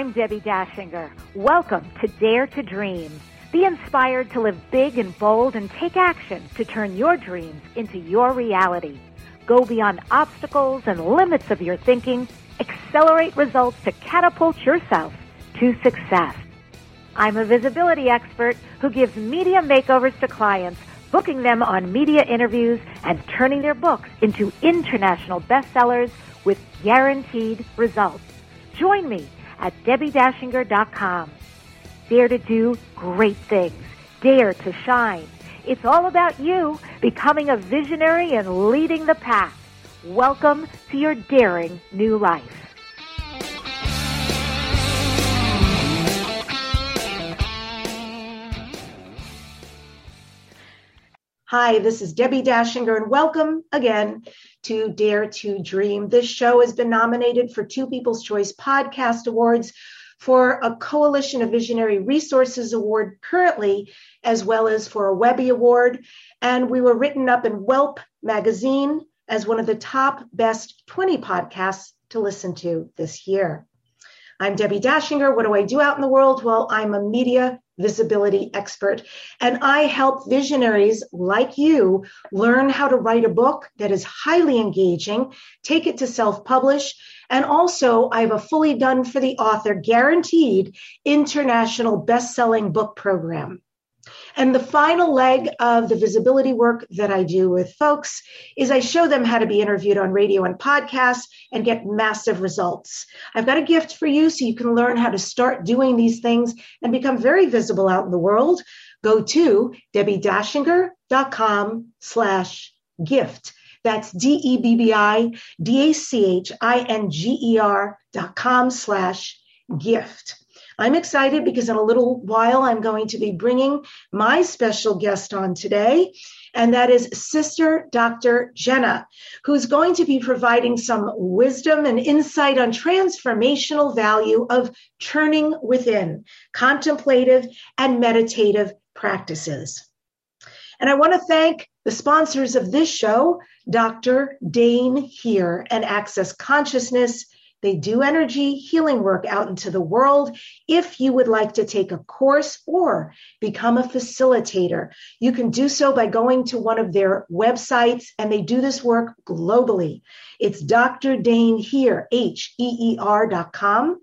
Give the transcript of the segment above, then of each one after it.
I'm Debbi Dachinger. Welcome to Dare to Dream. Be inspired to live big and bold and take action to turn your dreams into your reality. Go beyond obstacles and limits of your thinking. Accelerate results to catapult yourself to success. I'm a visibility expert who gives media makeovers to clients, booking them on media interviews and turning their books into international bestsellers with guaranteed results. Join me at debbidachinger.com. Dare to do great things. Dare to shine. It's all about you becoming a visionary and leading the pack. Welcome to your daring new life. Hi, this is Debbi Dachinger, and welcome again to Dare to Dream. This show has been nominated for two People's Choice Podcast Awards, for a Coalition of Visionary Resources Award currently, as well as for a Webby Award. And we were written up in Whelp magazine as one of the top best 20 podcasts to listen to this year. I'm Debbi Dachinger. What do I do out in the world? Well, I'm a media visibility expert. And I help visionaries like you learn how to write a book that is highly engaging, take it to self publish. And also, I have a fully done for the author guaranteed international best selling book program. And the final leg of the visibility work that I do with folks is I show them how to be interviewed on radio and podcasts and get massive results. I've got a gift for you so you can learn how to start doing these things and become very visible out in the world. Go to debbidachinger.com slash gift. That's D-E-B-B-I-D-A-C-H-I-N-G-E-R dot com slash gift. I'm excited because in a little while I'm going to be bringing my special guest on today, and that is Sister Dr. Jenna, who's going to be providing some wisdom and insight on transformational value of turning within, contemplative and meditative practices. And I want to thank the sponsors of this show, Dr. Dain Heer and Access Consciousness they do energy healing work out into the world. If you would like to take a course or become a facilitator, you can do so by going to one of their websites, and they do this work globally. It's Dr. Dain Heer, H E E R dot com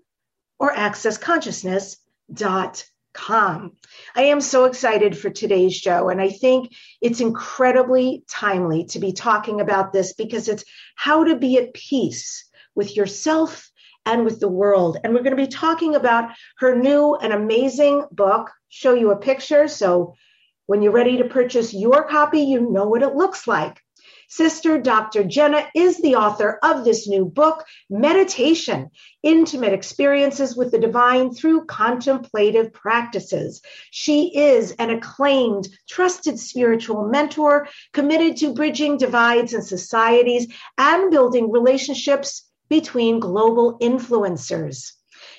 or accessconsciousness.com. I am so excited for today's show, and I think it's incredibly timely to be talking about this because it's how to be at peace with yourself and with the world. And we're going to be talking about her new and amazing book, show you a picture. So when you're ready to purchase your copy, you know what it looks like. Sister Dr. Jenna is the author of this new book, Meditation Intimate Experiences with the Divine Through Contemplative Practices. She is an acclaimed, trusted spiritual mentor committed to bridging divides in societies and building relationships between global influencers.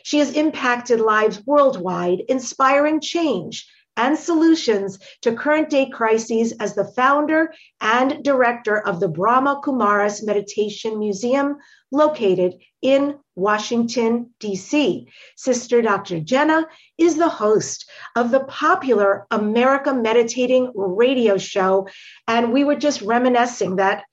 She has impacted lives worldwide, inspiring change and solutions to current day crises as the founder and director of the Brahma Kumaris Meditation Museum located in Washington, D.C. Sister Dr. Jenna is the host of the popular America Meditating radio show. And we were just reminiscing that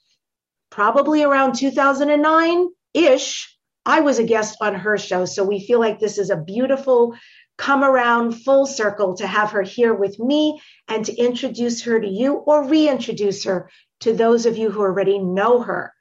probably around 2009, ish, I was a guest on her show. So we feel like this is a beautiful come around full circle to have her here with me and to introduce her to you or reintroduce her to those of you who already know her.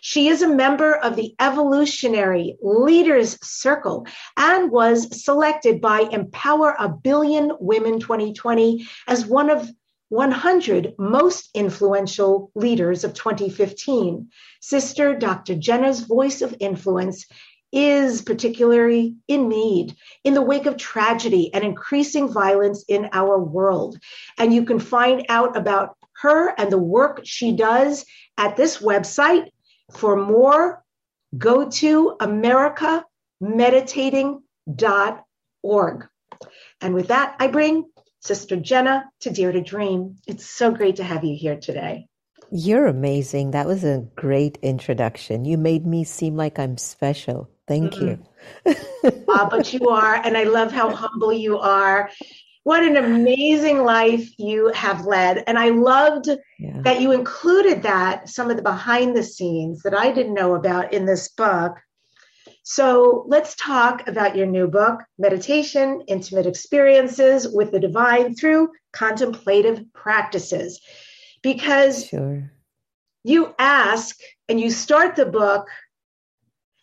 She is a member of the Evolutionary Leaders Circle and was selected by Empower a Billion Women 2020 as one of 100 most influential leaders of 2015. Sister Dr. Jenna's voice of influence is particularly in need in the wake of tragedy and increasing violence in our world. And you can find out about her and the work she does at this website. For more, go to americameditating.org. And with that, I bring Sister Jenna to Dare to Dream. It's so great to have you here today. You're amazing. That was a great introduction. You made me seem like I'm special. Thank mm you. uh, but you are. And I love how humble you are. What an amazing life you have led. And I loved yeah. that you included that, some of the behind the scenes that I didn't know about in this book. So let's talk about your new book, Meditation Intimate Experiences with the Divine Through Contemplative Practices. Because sure. you ask and you start the book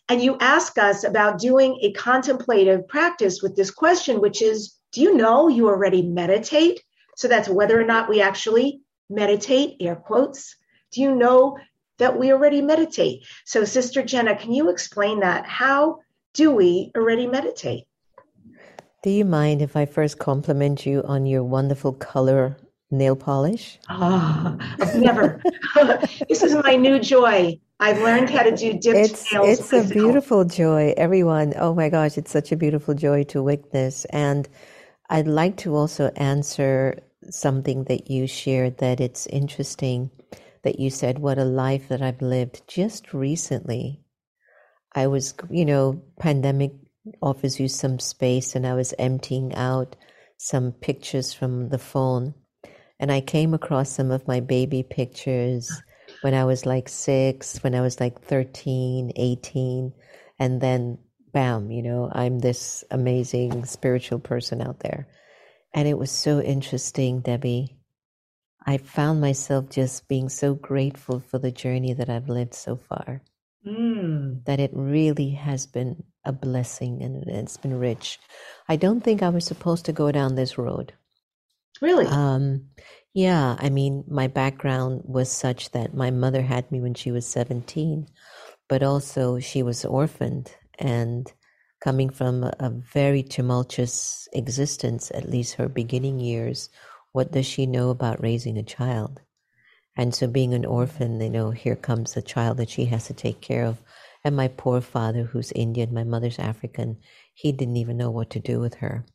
and you ask us about doing a contemplative practice with this question, which is Do you know you already meditate? So that's whether or not we actually meditate, air quotes. Do you know that we already meditate. So, Sister Jenna, can you explain that? How do we already meditate? Do you mind if I first compliment you on your wonderful color nail polish? Oh, never. this is my new joy. I've learned how to do dipped it's, nails. It's myself. a beautiful joy, everyone. Oh my gosh, it's such a beautiful joy to witness. And I'd like to also answer something that you shared that it's interesting that you said, What a life that I've lived just recently. I was, you know, pandemic offers you some space, and I was emptying out some pictures from the phone. And I came across some of my baby pictures when I was like six, when I was like 13, 18. And then, bam, you know, I'm this amazing spiritual person out there. And it was so interesting, Debbi, I found myself just being so grateful for the journey that I've lived so far. Mm. That it really has been a blessing and it's been rich. I don't think I was supposed to go down this road. Really? Um, yeah, I mean, my background was such that my mother had me when she was 17, but also she was orphaned and coming from a, a very tumultuous existence, at least her beginning years what does she know about raising a child? And so, being an orphan, you know, here comes a child that she has to take care of. And my poor father, who's Indian, my mother's African, he didn't even know what to do with her.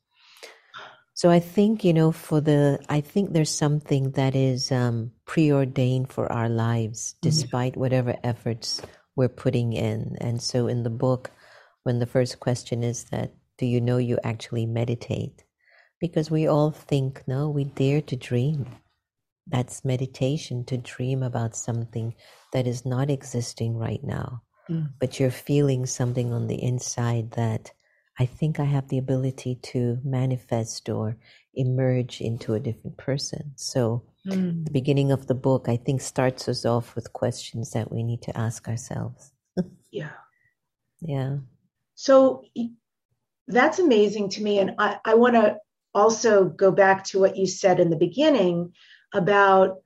So I think, you know, for the, I think there's something that is um, preordained for our lives, mm-hmm. despite whatever efforts we're putting in. And so in the book, when the first question is that, do you know you actually meditate? Because we all think, no, we dare to dream. That's meditation to dream about something that is not existing right now. Mm. But you're feeling something on the inside that I think I have the ability to manifest or emerge into a different person. So, mm. the beginning of the book, I think, starts us off with questions that we need to ask ourselves. yeah. Yeah. So, that's amazing to me. And I, I want to also go back to what you said in the beginning about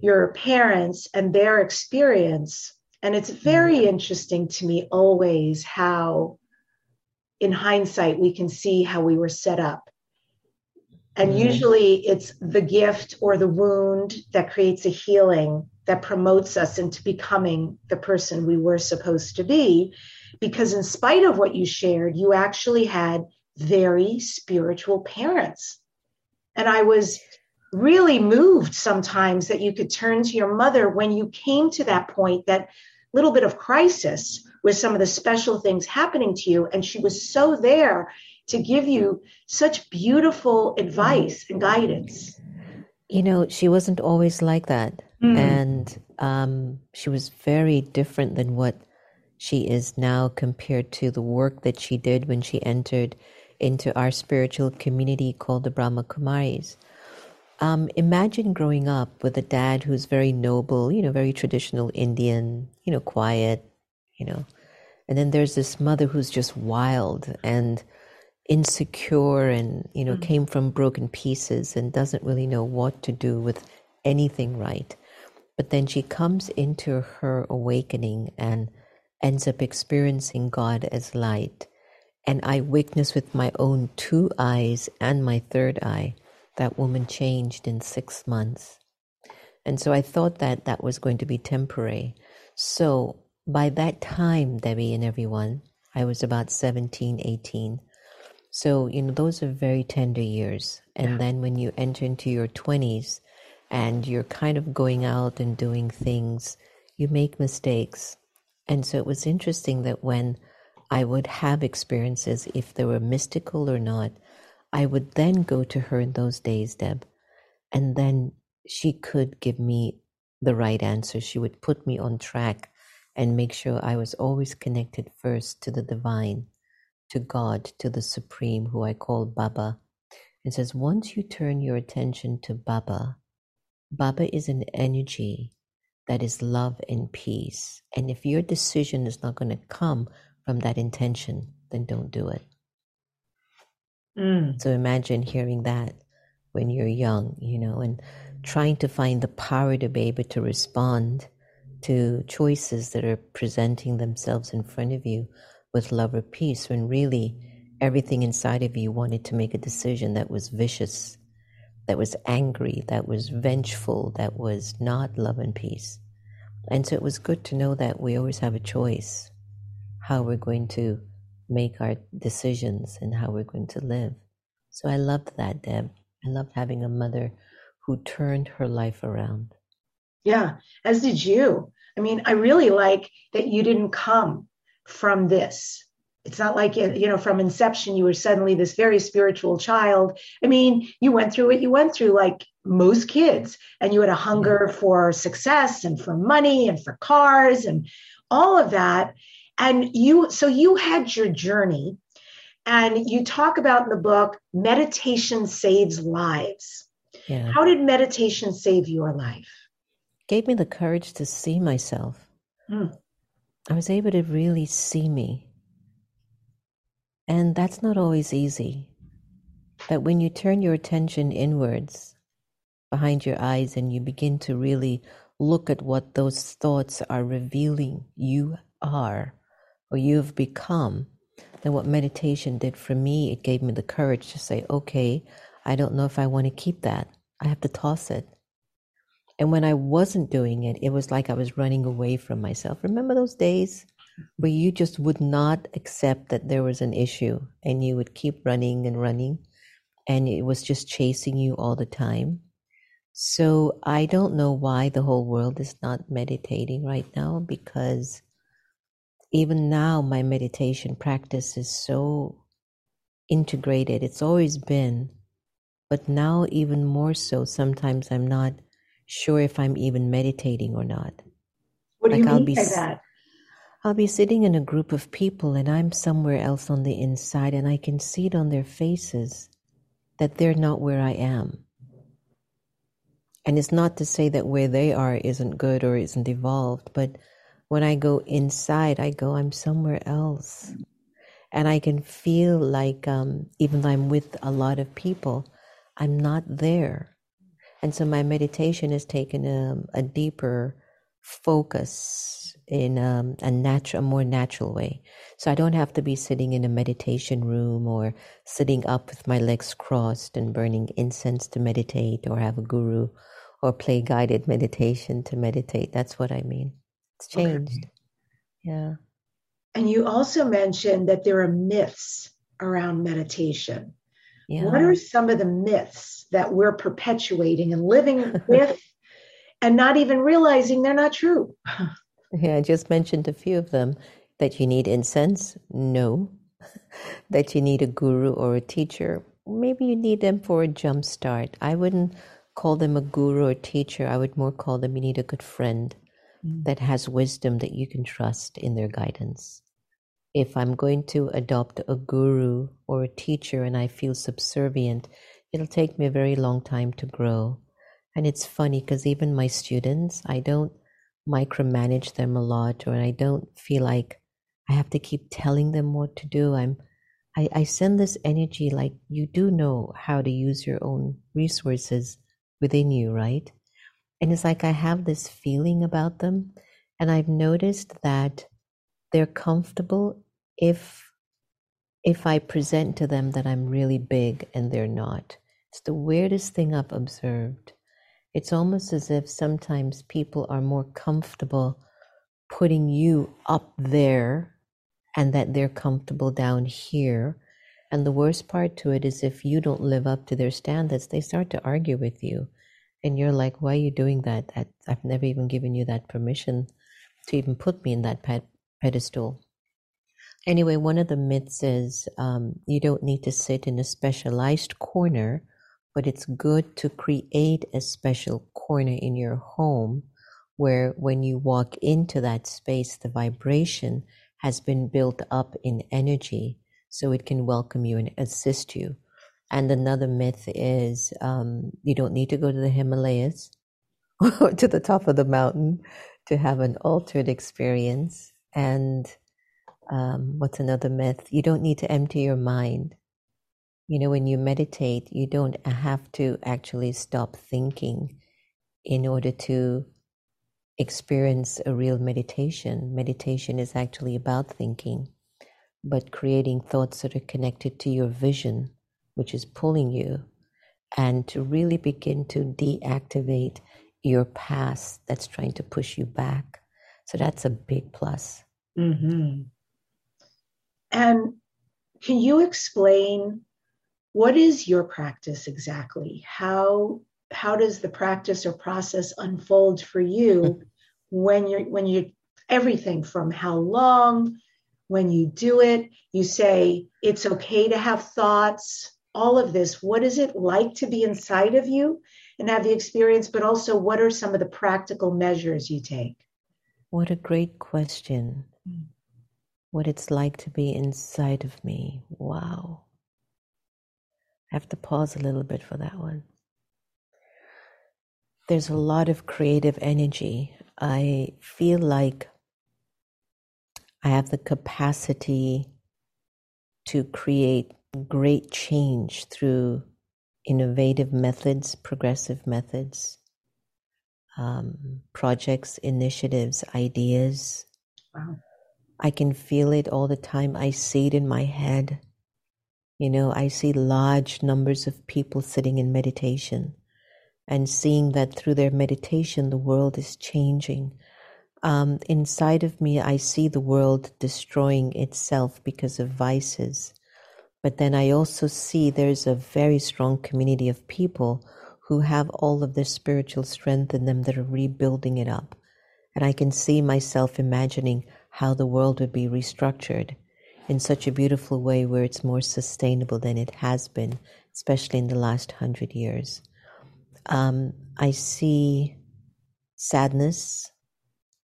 your parents and their experience. And it's very mm-hmm. interesting to me always how, in hindsight, we can see how we were set up. And mm-hmm. usually it's the gift or the wound that creates a healing that promotes us into becoming the person we were supposed to be. Because, in spite of what you shared, you actually had very spiritual parents. And I was really moved sometimes that you could turn to your mother when you came to that point, that little bit of crisis with some of the special things happening to you. And she was so there to give you such beautiful advice and guidance. You know, she wasn't always like that. Mm. And um, she was very different than what she is now compared to the work that she did when she entered into our spiritual community called the Brahma Kumaris. Um, imagine growing up with a dad who's very noble, you know, very traditional Indian, you know, quiet, you know, and then there's this mother who's just wild and insecure and, you know, mm-hmm. came from broken pieces and doesn't really know what to do with anything right. But then she comes into her awakening and ends up experiencing God as light and I witnessed with my own two eyes and my third eye that woman changed in six months. And so I thought that that was going to be temporary. So by that time, Debbie and everyone, I was about 17, 18. So, you know, those are very tender years. And yeah. then when you enter into your 20s and you're kind of going out and doing things, you make mistakes. And so it was interesting that when I would have experiences, if they were mystical or not. I would then go to her in those days, Deb, and then she could give me the right answer. She would put me on track and make sure I was always connected first to the divine, to God, to the Supreme, who I call Baba. It says, once you turn your attention to Baba, Baba is an energy that is love and peace. And if your decision is not going to come from that intention, then don't do it. Mm. So imagine hearing that when you're young, you know, and trying to find the power to be able to respond to choices that are presenting themselves in front of you with love or peace when really everything inside of you wanted to make a decision that was vicious, that was angry, that was vengeful, that was not love and peace. And so it was good to know that we always have a choice how we're going to make our decisions and how we're going to live. So I loved that, Deb. I loved having a mother who turned her life around. Yeah, as did you. I mean, I really like that you didn't come from this. It's not like, you know, from inception, you were suddenly this very spiritual child. I mean, you went through what you went through, like most kids, and you had a hunger for success and for money and for cars and all of that. And you, so you had your journey, and you talk about in the book, meditation saves lives. Yeah. How did meditation save your life? Gave me the courage to see myself. Hmm. I was able to really see me. And that's not always easy. But when you turn your attention inwards, behind your eyes, and you begin to really look at what those thoughts are revealing you are or you've become, then what meditation did for me, it gave me the courage to say, okay, I don't know if I want to keep that. I have to toss it. And when I wasn't doing it, it was like I was running away from myself. Remember those days where you just would not accept that there was an issue and you would keep running and running and it was just chasing you all the time? So I don't know why the whole world is not meditating right now because even now my meditation practice is so integrated. It's always been, but now even more so. Sometimes I'm not sure if I'm even meditating or not. What do like you mean I'll be, by that? I'll be sitting in a group of people and I'm somewhere else on the inside and I can see it on their faces that they're not where I am. And it's not to say that where they are isn't good or isn't evolved, but when I go inside, I go, I'm somewhere else. And I can feel like, um, even though I'm with a lot of people, I'm not there. And so my meditation has taken a, a deeper focus in um, a natural, a more natural way. So I don't have to be sitting in a meditation room or sitting up with my legs crossed and burning incense to meditate or have a guru or play guided meditation to meditate. That's what I mean. It's changed. Okay. Yeah. And you also mentioned that there are myths around meditation. Yeah. What are some of the myths that we're perpetuating and living with and not even realizing they're not true? yeah, I just mentioned a few of them. That you need incense? No. that you need a guru or a teacher? Maybe you need them for a jump start. I wouldn't call them a guru or teacher. I would more call them you need a good friend. Mm. that has wisdom that you can trust in their guidance if I'm going to adopt a guru or a teacher and I feel subservient, it'll take me a very long time to grow. And it's funny because even my students, I don't micromanage them a lot or I don't feel like I have to keep telling them what to do. I'm I, I send this energy like you do know how to use your own resources within you, right? And it's like I have this feeling about them. And I've noticed that they're comfortable if if I present to them that I'm really big and they're not. It's the weirdest thing I've observed. It's almost as if sometimes people are more comfortable putting you up there and that they're comfortable down here. And the worst part to it is if you don't live up to their standards, they start to argue with you. And you're like, why are you doing that? I've never even given you that permission to even put me in that pedestal. Anyway, one of the myths is um, you don't need to sit in a specialized corner, but it's good to create a special corner in your home where when you walk into that space, the vibration has been built up in energy so it can welcome you and assist you. And another myth is um, you don't need to go to the Himalayas or to the top of the mountain to have an altered experience. And um, what's another myth? You don't need to empty your mind. You know, when you meditate, you don't have to actually stop thinking in order to experience a real meditation. Meditation is actually about thinking, but creating thoughts that are connected to your vision, which is pulling you, and to really begin to deactivate your past that's trying to push you back. So that's a big plus. Mm-hmm. And can you explain what is your practice exactly? How how does the practice or process unfold for you when you're when you everything from how long when you do it you say it's okay to have thoughts all of this what is it like to be inside of you and have the experience but also what are some of the practical measures you take what a great question what it's like to be inside of me. Wow. I have to pause a little bit for that one. There's a lot of creative energy. I feel like I have the capacity to create great change through innovative methods, progressive methods, um, projects, initiatives, ideas. Wow. I can feel it all the time. I see it in my head. You know, I see large numbers of people sitting in meditation and seeing that through their meditation, the world is changing. Um, inside of me, I see the world destroying itself because of vices. But then I also see there's a very strong community of people who have all of this spiritual strength in them that are rebuilding it up. And I can see myself imagining how the world would be restructured in such a beautiful way where it's more sustainable than it has been, especially in the last hundred years. Um, I see sadness,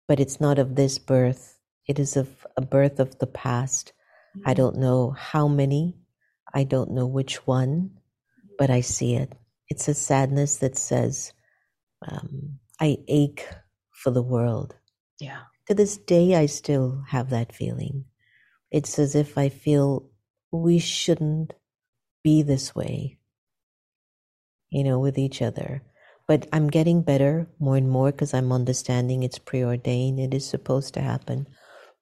but it's not of this birth. It is of a birth of the past. Mm-hmm. I don't know how many, I don't know which one, but I see it. It's a sadness that says, um, I ache for the world. Yeah to this day, I still have that feeling. It's as if I feel we shouldn't be this way, you know, with each other. But I'm getting better more and more because I'm understanding it's preordained. It is supposed to happen,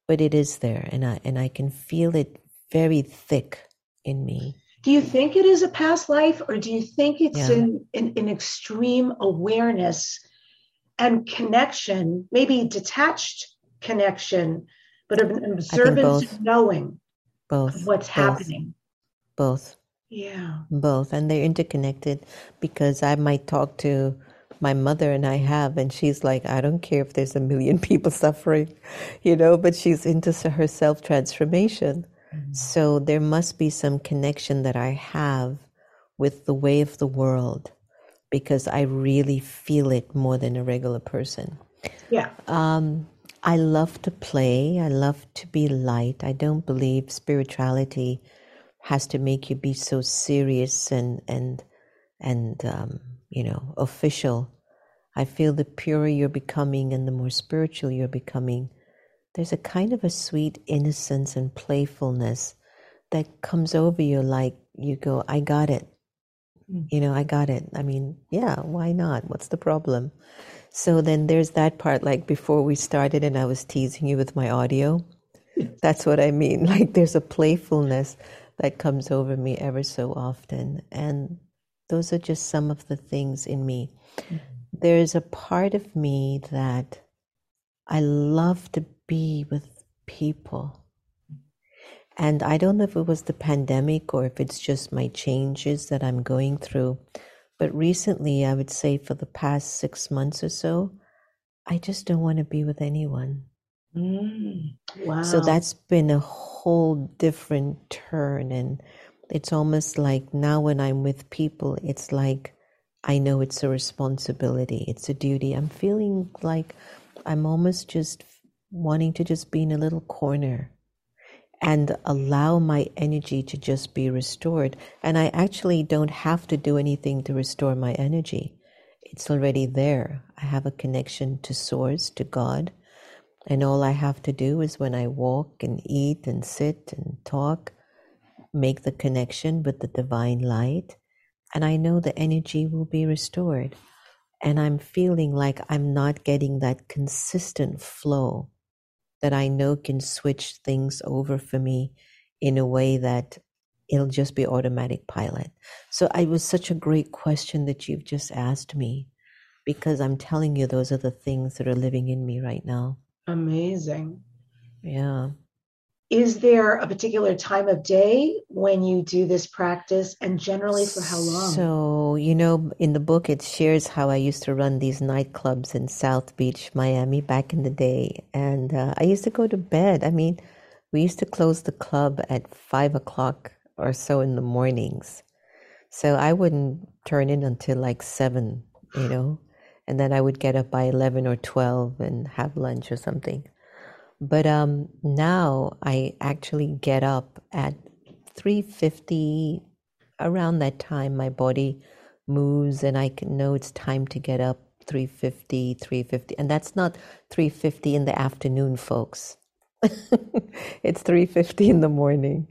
but it is there, and I and I can feel it very thick in me. Do you think it is a past life, or do you think it's yeah. an, an, an extreme awareness and connection, maybe detached connection, but of an observance of knowing both what's both. happening. Both. Yeah. Both. And they're interconnected because I might talk to my mother and I have, and she's like, I don't care if there's a million people suffering, you know, but she's into her self transformation. Mm-hmm. So there must be some connection that I have with the way of the world because I really feel it more than a regular person. Yeah. Um, I love to play. I love to be light. I don't believe spirituality has to make you be so serious and and and um, you know official. I feel the purer you're becoming and the more spiritual you're becoming, there's a kind of a sweet innocence and playfulness that comes over you. Like you go, I got it. Mm. You know, I got it. I mean, yeah, why not? What's the problem? So then there's that part, like before we started, and I was teasing you with my audio. That's what I mean. Like there's a playfulness that comes over me ever so often. And those are just some of the things in me. Mm-hmm. There's a part of me that I love to be with people. And I don't know if it was the pandemic or if it's just my changes that I'm going through. But recently, I would say for the past six months or so, I just don't want to be with anyone. Mm, wow. So that's been a whole different turn. And it's almost like now when I'm with people, it's like I know it's a responsibility, it's a duty. I'm feeling like I'm almost just wanting to just be in a little corner and allow my energy to just be restored. And I actually don't have to do anything to restore my energy. It's already there. I have a connection to Source, to God. And all I have to do is when I walk and eat and sit and talk, make the connection with the divine light. And I know the energy will be restored. And I'm feeling like I'm not getting that consistent flow that I know can switch things over for me in a way that it'll just be automatic pilot. So it was such a great question that you've just asked me because I'm telling you those are the things that are living in me right now. Amazing. Yeah. Is there a particular time of day when you do this practice and generally for how long? So, you know, in the book, it shares how I used to run these nightclubs in South Beach, Miami back in the day. And uh, I used to go to bed. I mean, we used to close the club at five o'clock or so in the mornings. So I wouldn't turn in until like seven, you know, and then I would get up by 11 or 12 and have lunch or something. But um, now I actually get up at 3:50 around that time my body moves and I can know it's time to get up 3:50 3:50 and that's not 3:50 in the afternoon folks. it's 3:50 in the morning.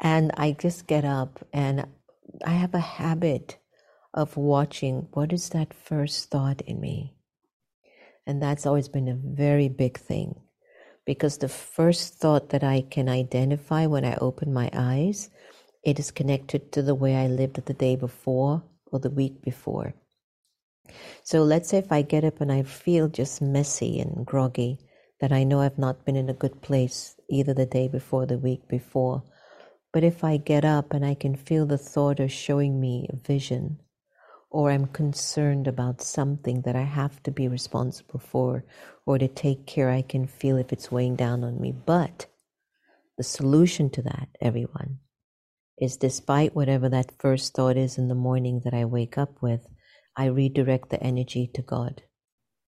And I just get up and I have a habit of watching what is that first thought in me. And that's always been a very big thing because the first thought that I can identify when I open my eyes, it is connected to the way I lived the day before or the week before. So let's say if I get up and I feel just messy and groggy, that I know I've not been in a good place either the day before, the week before. But if I get up and I can feel the thought of showing me a vision, or I'm concerned about something that I have to be responsible for or to take care, I can feel if it's weighing down on me. But the solution to that, everyone, is despite whatever that first thought is in the morning that I wake up with, I redirect the energy to God.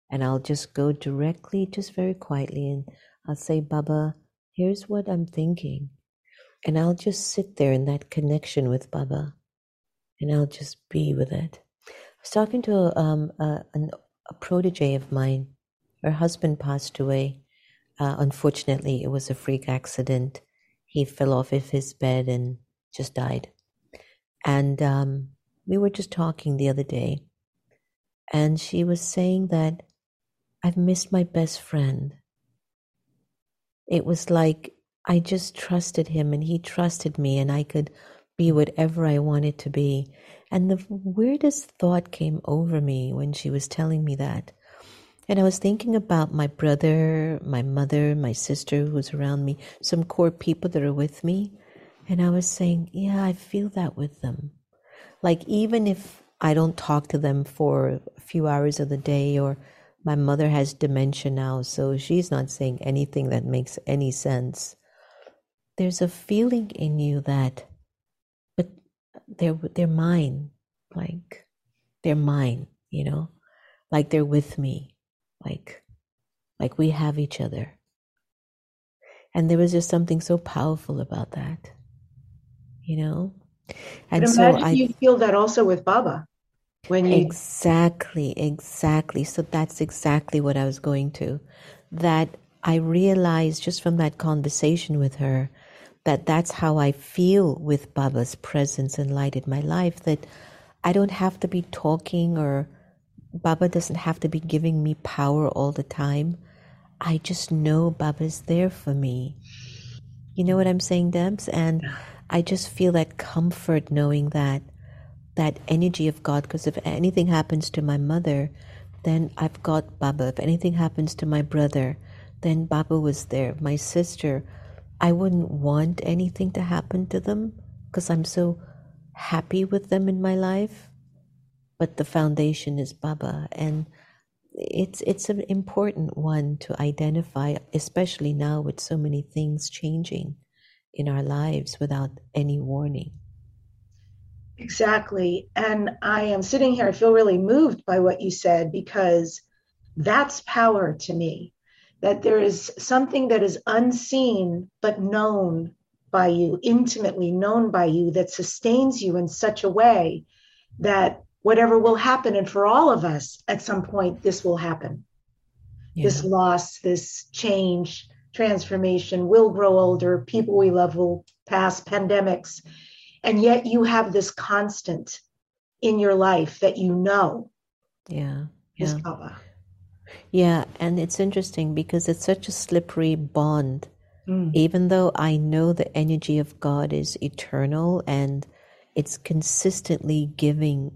And I'll just go directly, just very quietly, and I'll say, Baba, here's what I'm thinking. And I'll just sit there in that connection with Baba and I'll just be with it was talking to um, a, a protege of mine. Her husband passed away. Uh, unfortunately, it was a freak accident. He fell off of his bed and just died. And um, we were just talking the other day, and she was saying that I've missed my best friend. It was like I just trusted him and he trusted me, and I could be whatever I wanted to be. And the weirdest thought came over me when she was telling me that. And I was thinking about my brother, my mother, my sister who's around me, some core people that are with me. And I was saying, yeah, I feel that with them. Like, even if I don't talk to them for a few hours of the day, or my mother has dementia now, so she's not saying anything that makes any sense. There's a feeling in you that they're they're mine like they're mine you know? Like they're with me like like we have each other. And there was just something so powerful about that you know? And but so I, you feel that also with baba when you exactly exactly. So that's exactly what i was going to that i realized just from that conversation with her that that's how I feel with Baba's presence and light in my life, that I don't have to be talking or Baba doesn't have to be giving me power all the time. I just know Baba's there for me. You know what I'm saying, Debs? And I just feel that comfort knowing that that energy of God. Because if anything happens to my mother, then I've got Baba. If anything happens to my brother, then Baba was there. My sister, I wouldn't want anything to happen to them because I'm so happy with them in my life. But the foundation is Baba. And it's it's an important one to identify, especially now with so many things changing in our lives without any warning. Exactly. And I am sitting here, I feel really moved by what you said because that's power to me. That there is something that is unseen but known by you, intimately known by you, that sustains you in such a way that whatever will happen, and for all of us at some point, this will happen. Yeah. This loss, this change, transformation, will grow older, people we love will pass, pandemics. And yet you have this constant in your life that you know. Yeah. Is yeah. Yeah, and it's interesting because it's such a slippery bond. Mm. Even though I know the energy of God is eternal and it's consistently giving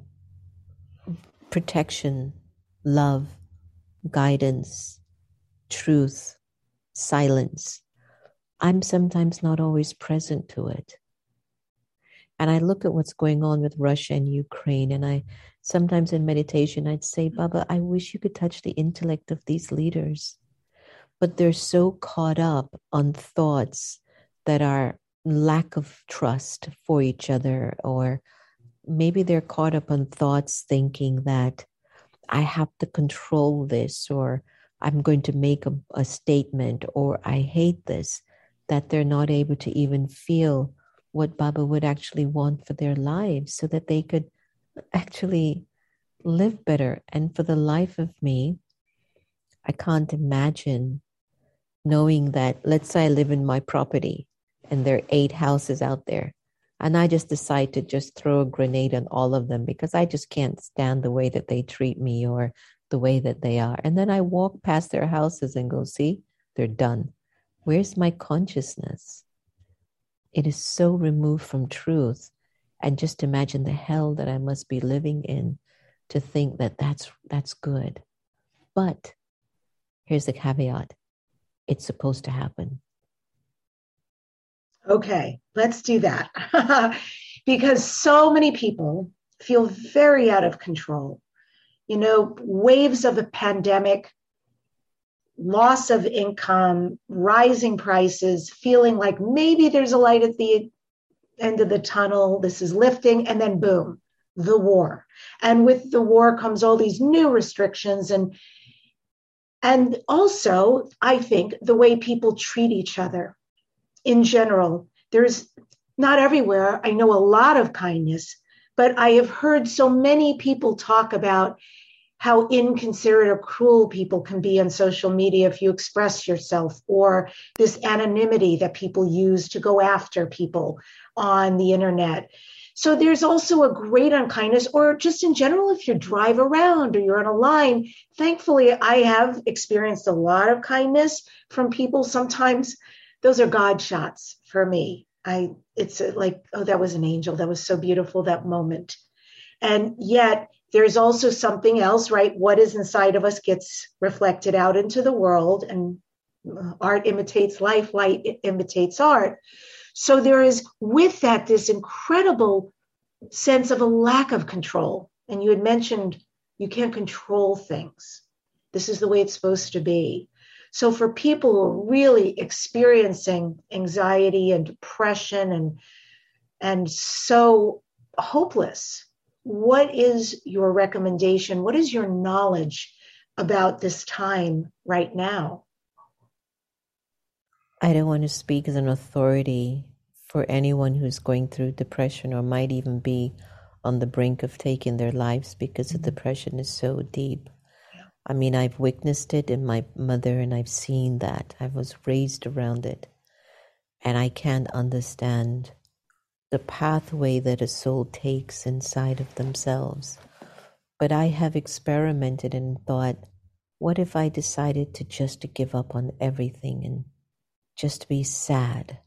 protection, love, guidance, truth, silence. I'm sometimes not always present to it. And I look at what's going on with Russia and Ukraine, and I sometimes in meditation, I'd say, Baba, I wish you could touch the intellect of these leaders. But they're so caught up on thoughts that are lack of trust for each other, or maybe they're caught up on thoughts thinking that I have to control this, or I'm going to make a, a statement, or I hate this, that they're not able to even feel what Baba would actually want for their lives so that they could actually live better. And for the life of me, I can't imagine knowing that, let's say I live in my property and there are eight houses out there. And I just decide to just throw a grenade on all of them because I just can't stand the way that they treat me or the way that they are. And then I walk past their houses and go, see, they're done. Where's my consciousness? It is so removed from truth. And just imagine the hell that I must be living in to think that that's, that's good. But here's the caveat it's supposed to happen. Okay, let's do that. because so many people feel very out of control. You know, waves of a pandemic, loss of income, rising prices, feeling like maybe there's a light at the end of the tunnel, this is lifting, and then boom, the war. And with the war comes all these new restrictions and and also, I think the way people treat each other in general. There's not everywhere, I know a lot of kindness, but I have heard so many people talk about how inconsiderate or cruel people can be on social media if you express yourself, or this anonymity that people use to go after people on the internet. So there's also a great unkindness, or just in general, if you drive around or you're on a line. Thankfully, I have experienced a lot of kindness from people. Sometimes those are God shots for me. I it's uh, like oh that was an angel that was so beautiful that moment. And yet there's also something else, right? What is inside of us gets reflected out into the world and uh, art imitates life, light imitates art. So there is with that this incredible sense of a lack of control. And you had mentioned you can't control things. This is the way it's supposed to be. So for people who are really experiencing anxiety and depression and and so hopeless, what is your recommendation? What is your knowledge about this time right now? I don't want to speak as an authority for anyone who's going through depression or might even be on the brink of taking their lives because the mm-hmm. depression is so deep. I mean, I've witnessed it in my mother and I've seen that. I was raised around it. And I can't understand the pathway that a soul takes inside of themselves. But I have experimented and thought, what if I decided to just to give up on everything and just be sad?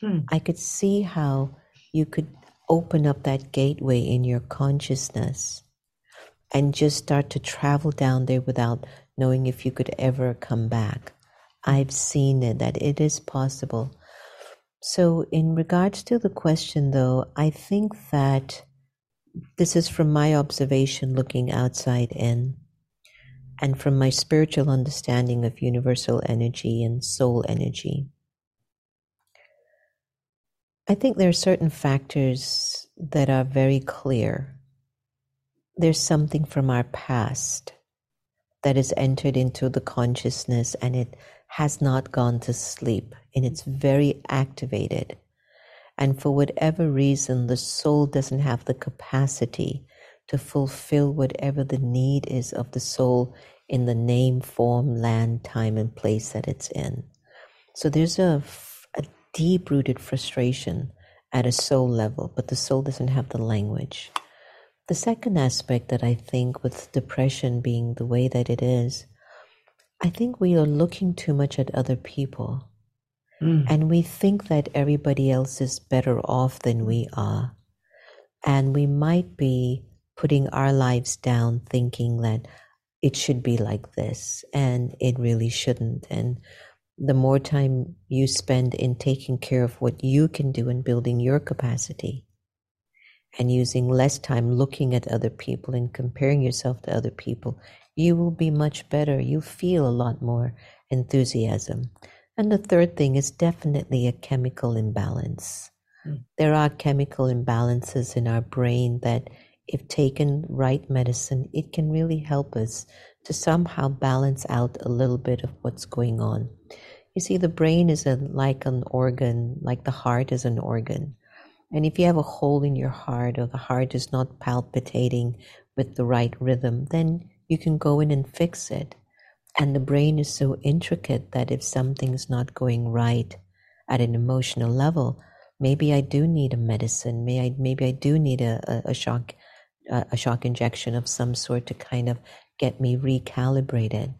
Hmm. I could see how you could open up that gateway in your consciousness and just start to travel down there without knowing if you could ever come back. I've seen it, that it is possible. So, in regards to the question, though, I think that this is from my observation looking outside in. and from my spiritual understanding of universal energy and soul energy, I think there are certain factors that are very clear. There's something from our past that is entered into the consciousness and it has not gone to sleep and it's very activated. And for whatever reason, the soul doesn't have the capacity to fulfill whatever the need is of the soul in the name, form, land, time, and place that it's in. So there's a, a deep rooted frustration at a soul level, but the soul doesn't have the language. The second aspect that I think, with depression being the way that it is, I think we are looking too much at other people. Mm. And we think that everybody else is better off than we are. And we might be putting our lives down thinking that it should be like this and it really shouldn't. And the more time you spend in taking care of what you can do and building your capacity, and using less time looking at other people and comparing yourself to other people, you will be much better. You feel a lot more enthusiasm. And the third thing is definitely a chemical imbalance. Mm. There are chemical imbalances in our brain that, if taken right medicine, it can really help us to somehow balance out a little bit of what's going on. You see, the brain is a, like an organ, like the heart is an organ. And if you have a hole in your heart or the heart is not palpitating with the right rhythm, then you can go in and fix it. And the brain is so intricate that if something's not going right at an emotional level, maybe I do need a medicine. May I, maybe I do need a, a, a shock, a, a shock injection of some sort to kind of get me recalibrated.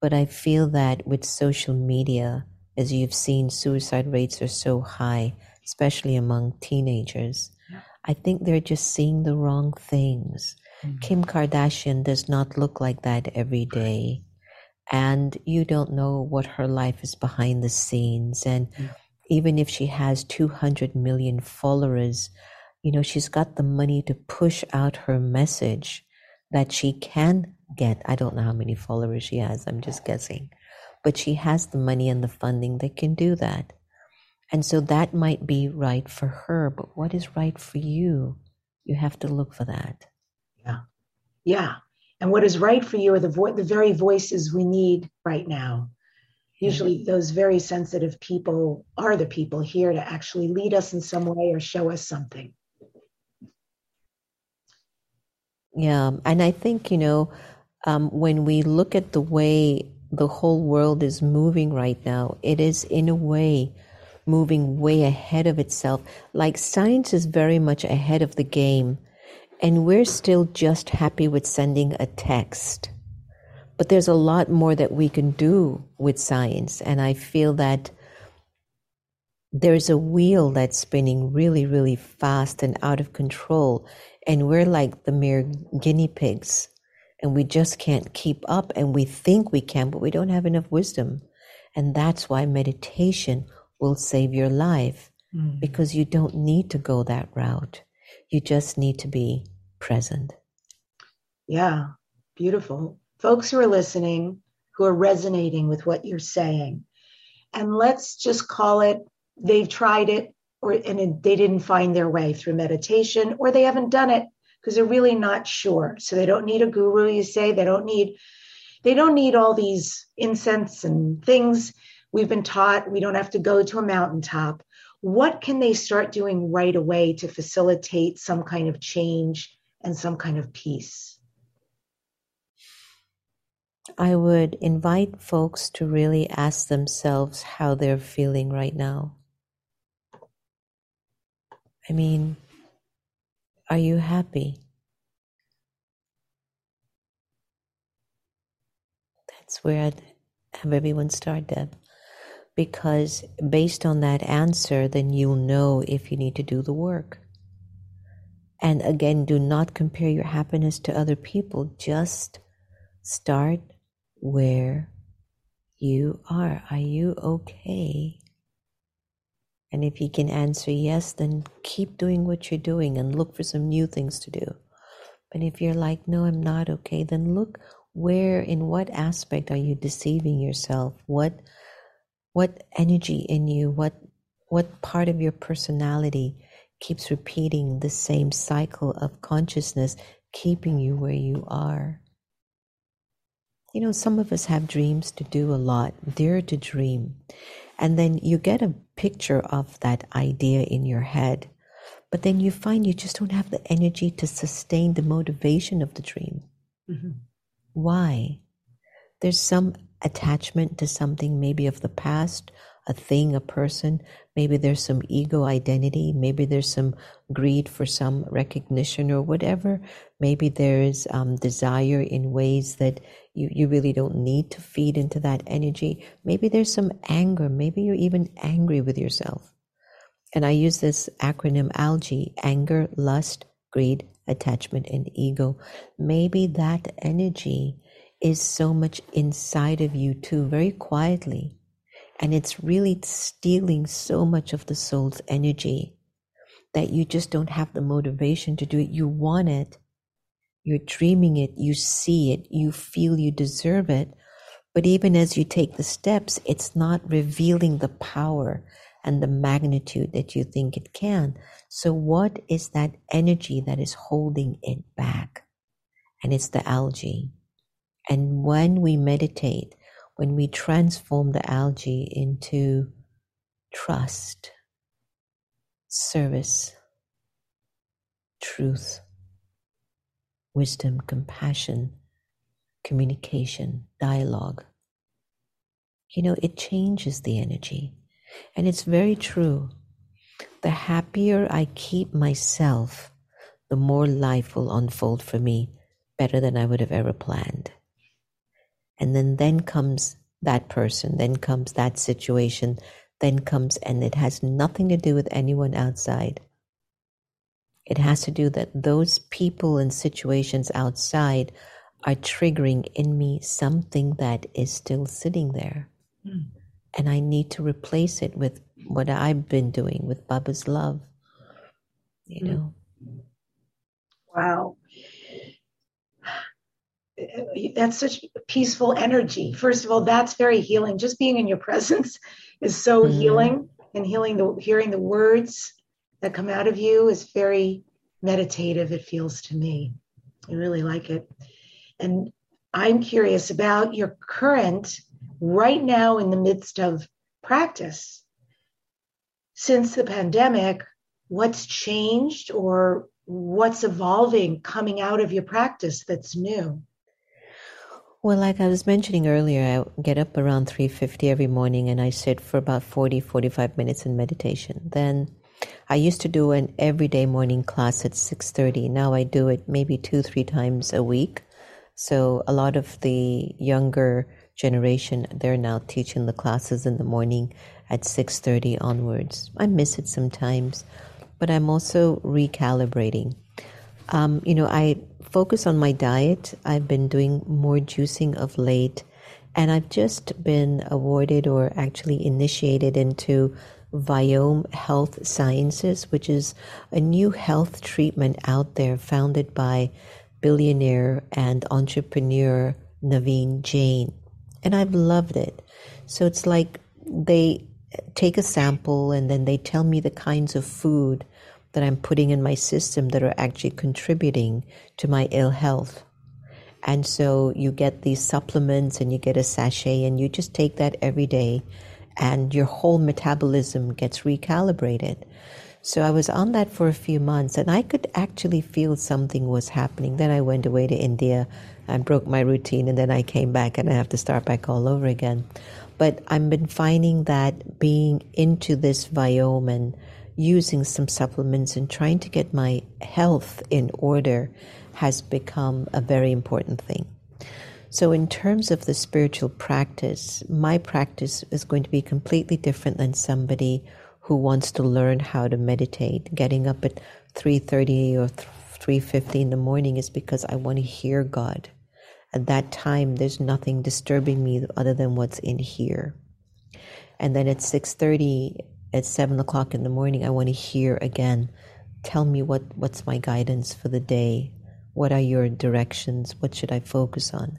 But I feel that with social media, as you've seen, suicide rates are so high especially among teenagers. Yeah. I think they're just seeing the wrong things. Mm-hmm. Kim Kardashian does not look like that every day. And you don't know what her life is behind the scenes. And mm-hmm. even if she has 200 million followers, you know, she's got the money to push out her message that she can get. I don't know how many followers she has, I'm just guessing. But she has the money and the funding that can do that. And so that might be right for her, but what is right for you? You have to look for that. Yeah. Yeah. And what is right for you are the, vo- the very voices we need right now. Usually, those very sensitive people are the people here to actually lead us in some way or show us something. Yeah. And I think, you know, um, when we look at the way the whole world is moving right now, it is in a way moving way ahead of itself. Like science is very much ahead of the game, and we're still just happy with sending a text. But there's a lot more that we can do with science, and I feel that there's a wheel that's spinning really, really fast and out of control, and we're like the mere guinea pigs, and we just can't keep up, and we think we can, but we don't have enough wisdom. And that's why meditation will save your life mm. because you don't need to go that route. You just need to be present. Yeah, beautiful. Folks who are listening, who are resonating with what you're saying, and let's just call it they've tried it or and they didn't find their way through meditation or they haven't done it because they're really not sure so they don't need a guru you say they don't need they don't need all these incense and things We've been taught we don't have to go to a mountaintop. What can they start doing right away to facilitate some kind of change and some kind of peace? I would invite folks to really ask themselves how they're feeling right now. I mean, are you happy? That's where I'd have everyone start, Deb because based on that answer, then you'll know if you need to do the work. And again, do not compare your happiness to other people. Just start where you are. Are you okay? And if you can answer yes, then keep doing what you're doing and look for some new things to do. But if you're like, no, I'm not okay, then look where in what aspect are you deceiving yourself what what energy in you what what part of your personality keeps repeating the same cycle of consciousness keeping you where you are? You know some of us have dreams to do a lot dare to dream. And then you get a picture of that idea in your head but then you find you just don't have the energy to sustain the motivation of the dream. Mm-hmm. why? There's some attachment to something maybe of the past a thing, a person. Maybe there's some ego identity. Maybe there's some greed for some recognition or whatever. Maybe there's um, desire in ways that you, you really don't need to feed into that energy. Maybe there's some anger. Maybe you're even angry with yourself. And I use this acronym ALGAE anger, lust, greed, attachment, and ego. Maybe that energy is so much inside of you too, very quietly and it's really stealing so much of the soul's energy that you just don't have the motivation to do it. You want it. You're dreaming it. You see it. You feel you deserve it. But even as you take the steps, it's not revealing the power and the magnitude that you think it can. So, what is that energy that is holding it back? And it's the ALGAE. And when we meditate, when we transform the algae into trust, service, truth, wisdom, compassion, communication, dialogue. You know, it changes the energy. And it's very true. The happier I keep myself, the more life will unfold for me better than I would have ever planned. And then, then comes that person, then comes that situation, then comes, and it has nothing to do with anyone outside. It has to do that those people and situations outside are triggering in me something that is still sitting there. Mm. And I need to replace it with what I've been doing with Baba's love. You hmm. know? Wow that's such peaceful energy. First of all, that's very healing. Just being in your presence is so mm-hmm. healing, and healing the hearing the words that come out of you is very meditative. It feels to me. I really like it, and I'm curious about your current right now in the midst of practice since the pandemic. What's changed or what's evolving coming out of your practice that's new? Well, like I was mentioning earlier, I get up around 3:50 every morning and I sit for about 40 45 minutes in meditation. Then I used to do an everyday morning class at 6:30. Now I do it maybe 2-3 times a week. So a lot of the younger generation they're now teaching the classes in the morning at 6:30 onwards. I miss it sometimes, but I'm also recalibrating. Um, you know, I focus on my diet. I've been doing more juicing of late, and I've just been awarded or actually initiated into Viome Health Sciences, which is a new health treatment out there founded by billionaire and entrepreneur Naveen Jain. And I've loved it. So it's like they take a sample and then they tell me the kinds of food that I'm putting in my system that are actually contributing to my ill health. And so you get these supplements and you get a sachet and you just take that every day and your whole metabolism gets recalibrated. So I was on that for a few months and I could actually feel something was happening. Then I went away to India and broke my routine and then I came back and I have to start back all over again. But I've been finding that being into this Viome and using some supplements and trying to get my health in order has become a very important thing. So, in terms of the spiritual practice, my practice is going to be completely different than somebody who wants to learn how to meditate. Getting up at 3:30 or 3:50 in the morning is because I want to hear God. At that time, there's nothing disturbing me other than what's in here. And then at 6:30 at seven o'clock in the morning, I want to hear again. Tell me what, what's my guidance for the day? What are your directions? What should I focus on?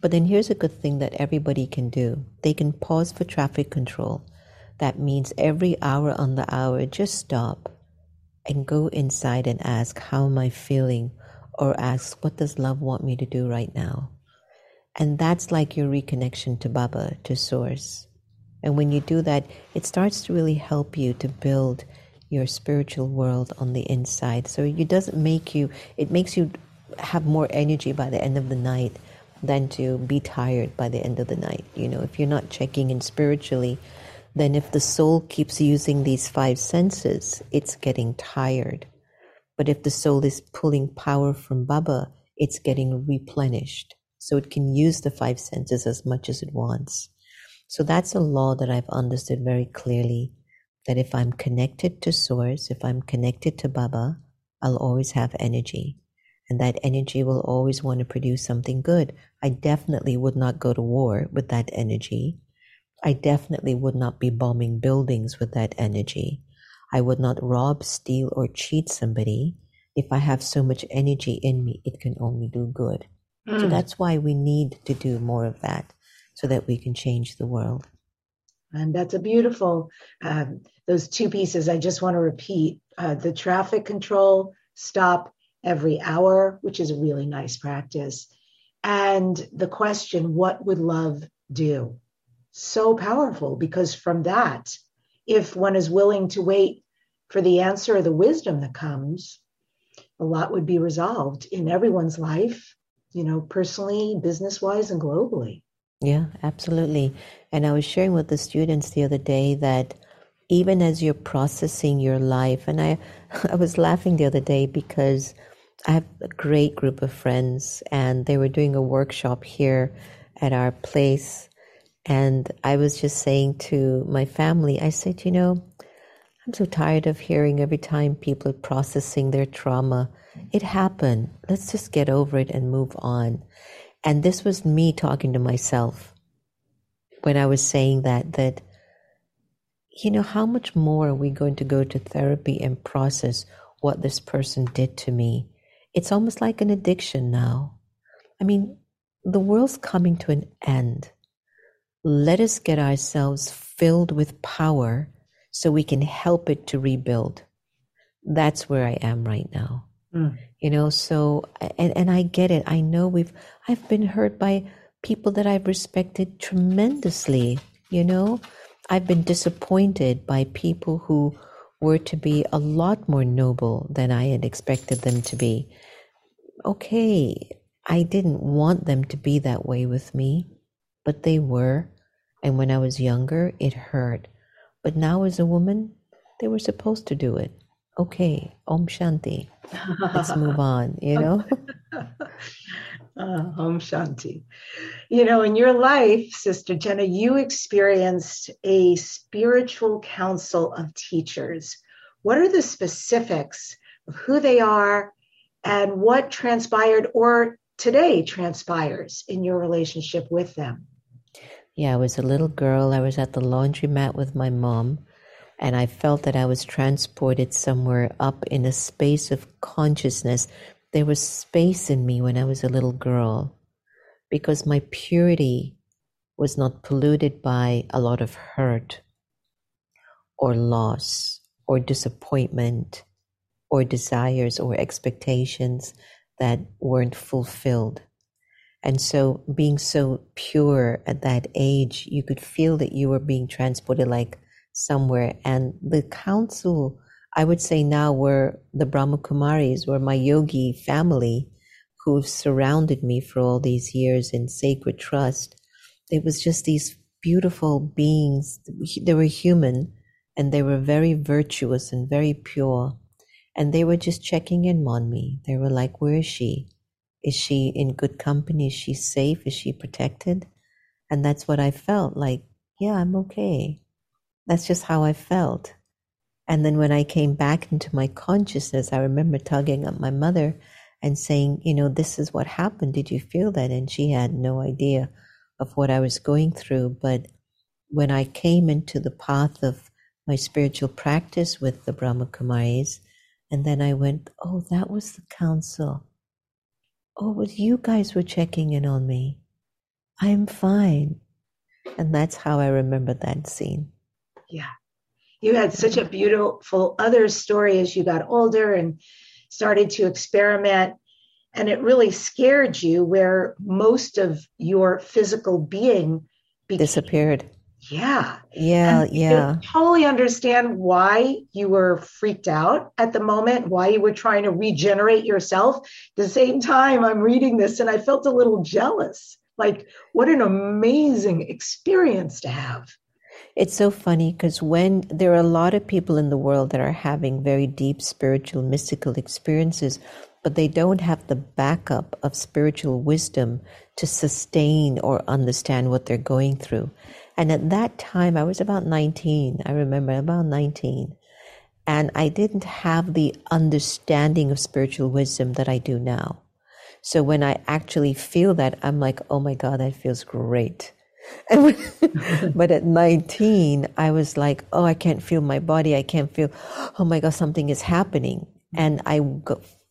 But then here's a good thing that everybody can do they can pause for traffic control. That means every hour on the hour, just stop and go inside and ask, How am I feeling? Or ask, What does love want me to do right now? And that's like your reconnection to Baba, to Source. And when you do that, it starts to really help you to build your spiritual world on the inside. So it doesn't make you, it makes you have more energy by the end of the night than to be tired by the end of the night. You know, if you're not checking in spiritually, then if the soul keeps using these five senses, it's getting tired. But if the soul is pulling power from Baba, it's getting replenished. So it can use the five senses as much as it wants. So that's a law that I've understood very clearly that if I'm connected to Source, if I'm connected to Baba, I'll always have energy. And that energy will always want to produce something good. I definitely would not go to war with that energy. I definitely would not be bombing buildings with that energy. I would not rob, steal, or cheat somebody. If I have so much energy in me, it can only do good. Mm. So that's why we need to do more of that so that we can change the world. And that's a beautiful, um, those two pieces I just want to repeat uh, the traffic control, stop every hour, which is a really nice practice. And the question, what would love do? So powerful because from that, if one is willing to wait for the answer or the wisdom that comes, a lot would be resolved in everyone's life you know, personally, business wise, and globally. Yeah, absolutely. And I was sharing with the students the other day that even as you're processing your life, and I, I was laughing the other day because I have a great group of friends, and they were doing a workshop here at our place. And I was just saying to my family, I said, you know, I'm so tired of hearing every time people are processing their trauma it happened. Let's just get over it and move on. And this was me talking to myself when I was saying that, that, you know, how much more are we going to go to therapy and process what this person did to me? It's almost like an addiction now. I mean, the world's coming to an end. Let us get ourselves filled with power so we can help it to rebuild. That's where I am right now. Mm. You know, so and and I get it. I know we've I've been hurt by people that I've respected tremendously, you know. I've been disappointed by people who were to be a lot more noble than I had expected them to be. Okay, I didn't want them to be that way with me, but they were. And when I was younger, it hurt. But now, as a woman, they were supposed to do it okay, Om Shanti. Let's move on, you know? uh, Om Shanti. You know, in your life, Sister Jenna, you experienced a spiritual council of teachers. What are the specifics of who they are and what transpired or today transpires in your relationship with them? Yeah, I was a little girl. I was at the laundromat with my mom and I felt that I was transported somewhere up in a space of consciousness. There was space in me when I was a little girl because my purity was not polluted by a lot of hurt or loss or disappointment or desires or expectations that weren't fulfilled. And so, being so pure at that age, you could feel that you were being transported like somewhere. And the council, I would say now, were the Brahma Kumaris, were my yogi family who've surrounded me for all these years in sacred trust. It was just these beautiful beings. They were human and they were very virtuous and very pure. And they were just checking in on me. They were like, Where is she? Is she in good company? Is she safe? Is she protected? And that's what I felt like, yeah, I'm okay. That's just how I felt. And then when I came back into my consciousness, I remember tugging at my mother and saying, You know, this is what happened. Did you feel that? And she had no idea of what I was going through. But when I came into the path of my spiritual practice with the Brahma Kumaris, and then I went, Oh, that was the council. Oh, was you guys were checking in on me. I'm fine. And that's how I remember that scene. Yeah. You had such a beautiful other story as you got older and started to experiment. And it really scared you where most of your physical being became, disappeared. Yeah. Yeah. And yeah. totally understand why you were freaked out at the moment, why you were trying to regenerate yourself. At the same time, I'm reading this and I felt a little jealous. Like, what an amazing experience to have. It's so funny because when there are a lot of people in the world that are having very deep spiritual, mystical experiences, but they don't have the backup of spiritual wisdom to sustain or understand what they're going through. And at that time, I was about 19. I remember about 19. And I didn't have the understanding of spiritual wisdom that I do now. So when I actually feel that, I'm like, oh my God, that feels great. When, but at 19, I was like, oh, I can't feel my body. I can't feel, oh my God, something is happening. And I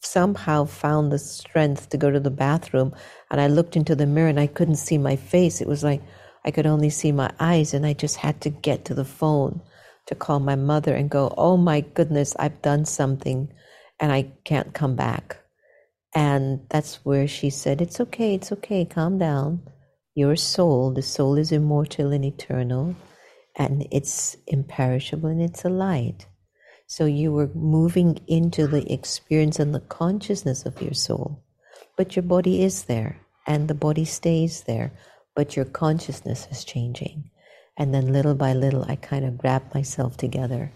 somehow found the strength to go to the bathroom. And I looked into the mirror and I couldn't see my face. It was like, I could only see my eyes, and I just had to get to the phone to call my mother and go, Oh my goodness, I've done something and I can't come back. And that's where she said, It's okay, it's okay, calm down. Your soul, the soul is immortal and eternal, and it's imperishable and it's a light. So you were moving into the experience and the consciousness of your soul. But your body is there, and the body stays there but your consciousness is changing. And then little by little, I kind of grabbed myself together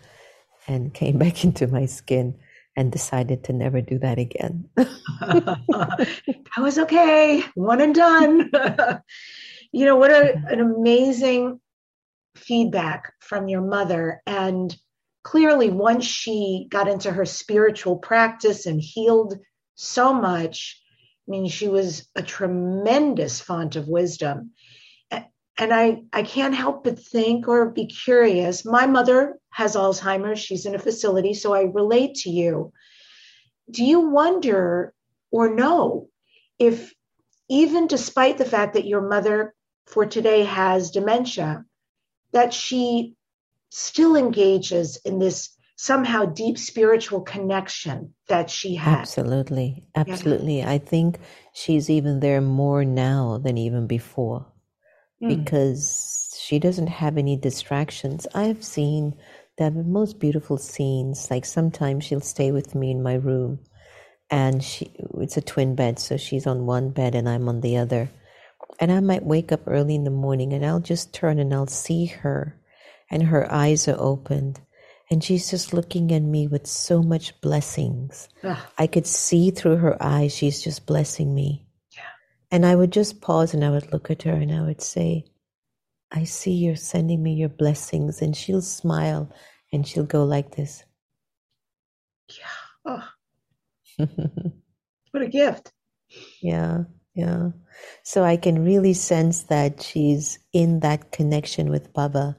and came back into my skin and decided to never do that again. that was okay, one and done. you know, what a, an amazing feedback from your mother. And clearly, once she got into her spiritual practice and healed so much, I mean, she was a tremendous font of wisdom. And I, I can't help but think or be curious. My mother has Alzheimer's. She's in a facility, so I relate to you. Do you wonder or know if, even despite the fact that your mother for today has dementia, that she still engages in this somehow deep spiritual connection that she had. Absolutely. Absolutely. Yeah. I think she's even there more now than even before mm. because she doesn't have any distractions. I've seen the most beautiful scenes. Like sometimes she'll stay with me in my room and she it's a twin bed so she's on one bed and I'm on the other. And I might wake up early in the morning and I'll just turn and I'll see her and her eyes are opened and she's just looking at me with so much blessings. Ugh. I could see through her eyes, she's just blessing me. And I would just pause and I would look at her and I would say, I see you're sending me your blessings. And she'll smile and she'll go like this. Yeah. Oh. what a gift. Yeah. Yeah. So I can really sense that she's in that connection with Baba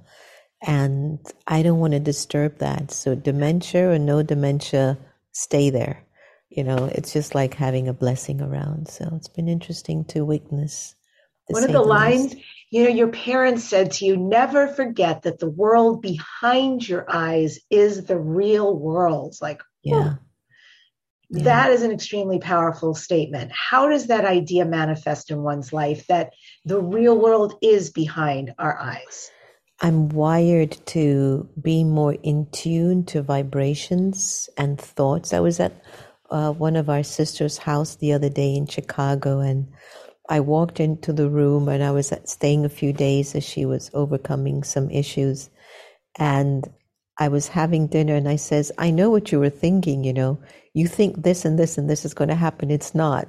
and I don't want to disturb that. So dementia or no dementia, stay there. You know, it's just like having a blessing around. So it's been interesting to witness. One of the lines, you know, your parents said to you, never forget that the world behind your eyes is the real world. Like, yeah. yeah. That is an extremely powerful statement. How does that idea manifest in one's life that the real world is behind our eyes? I'm wired to be more in tune to vibrations and thoughts. I was at uh, one of our sisters' house the other day in Chicago, and I walked into the room, and I was staying a few days as she was overcoming some issues, and I was having dinner, and I says, "I know what you were thinking. You know, you think this and this and this is going to happen. It's not."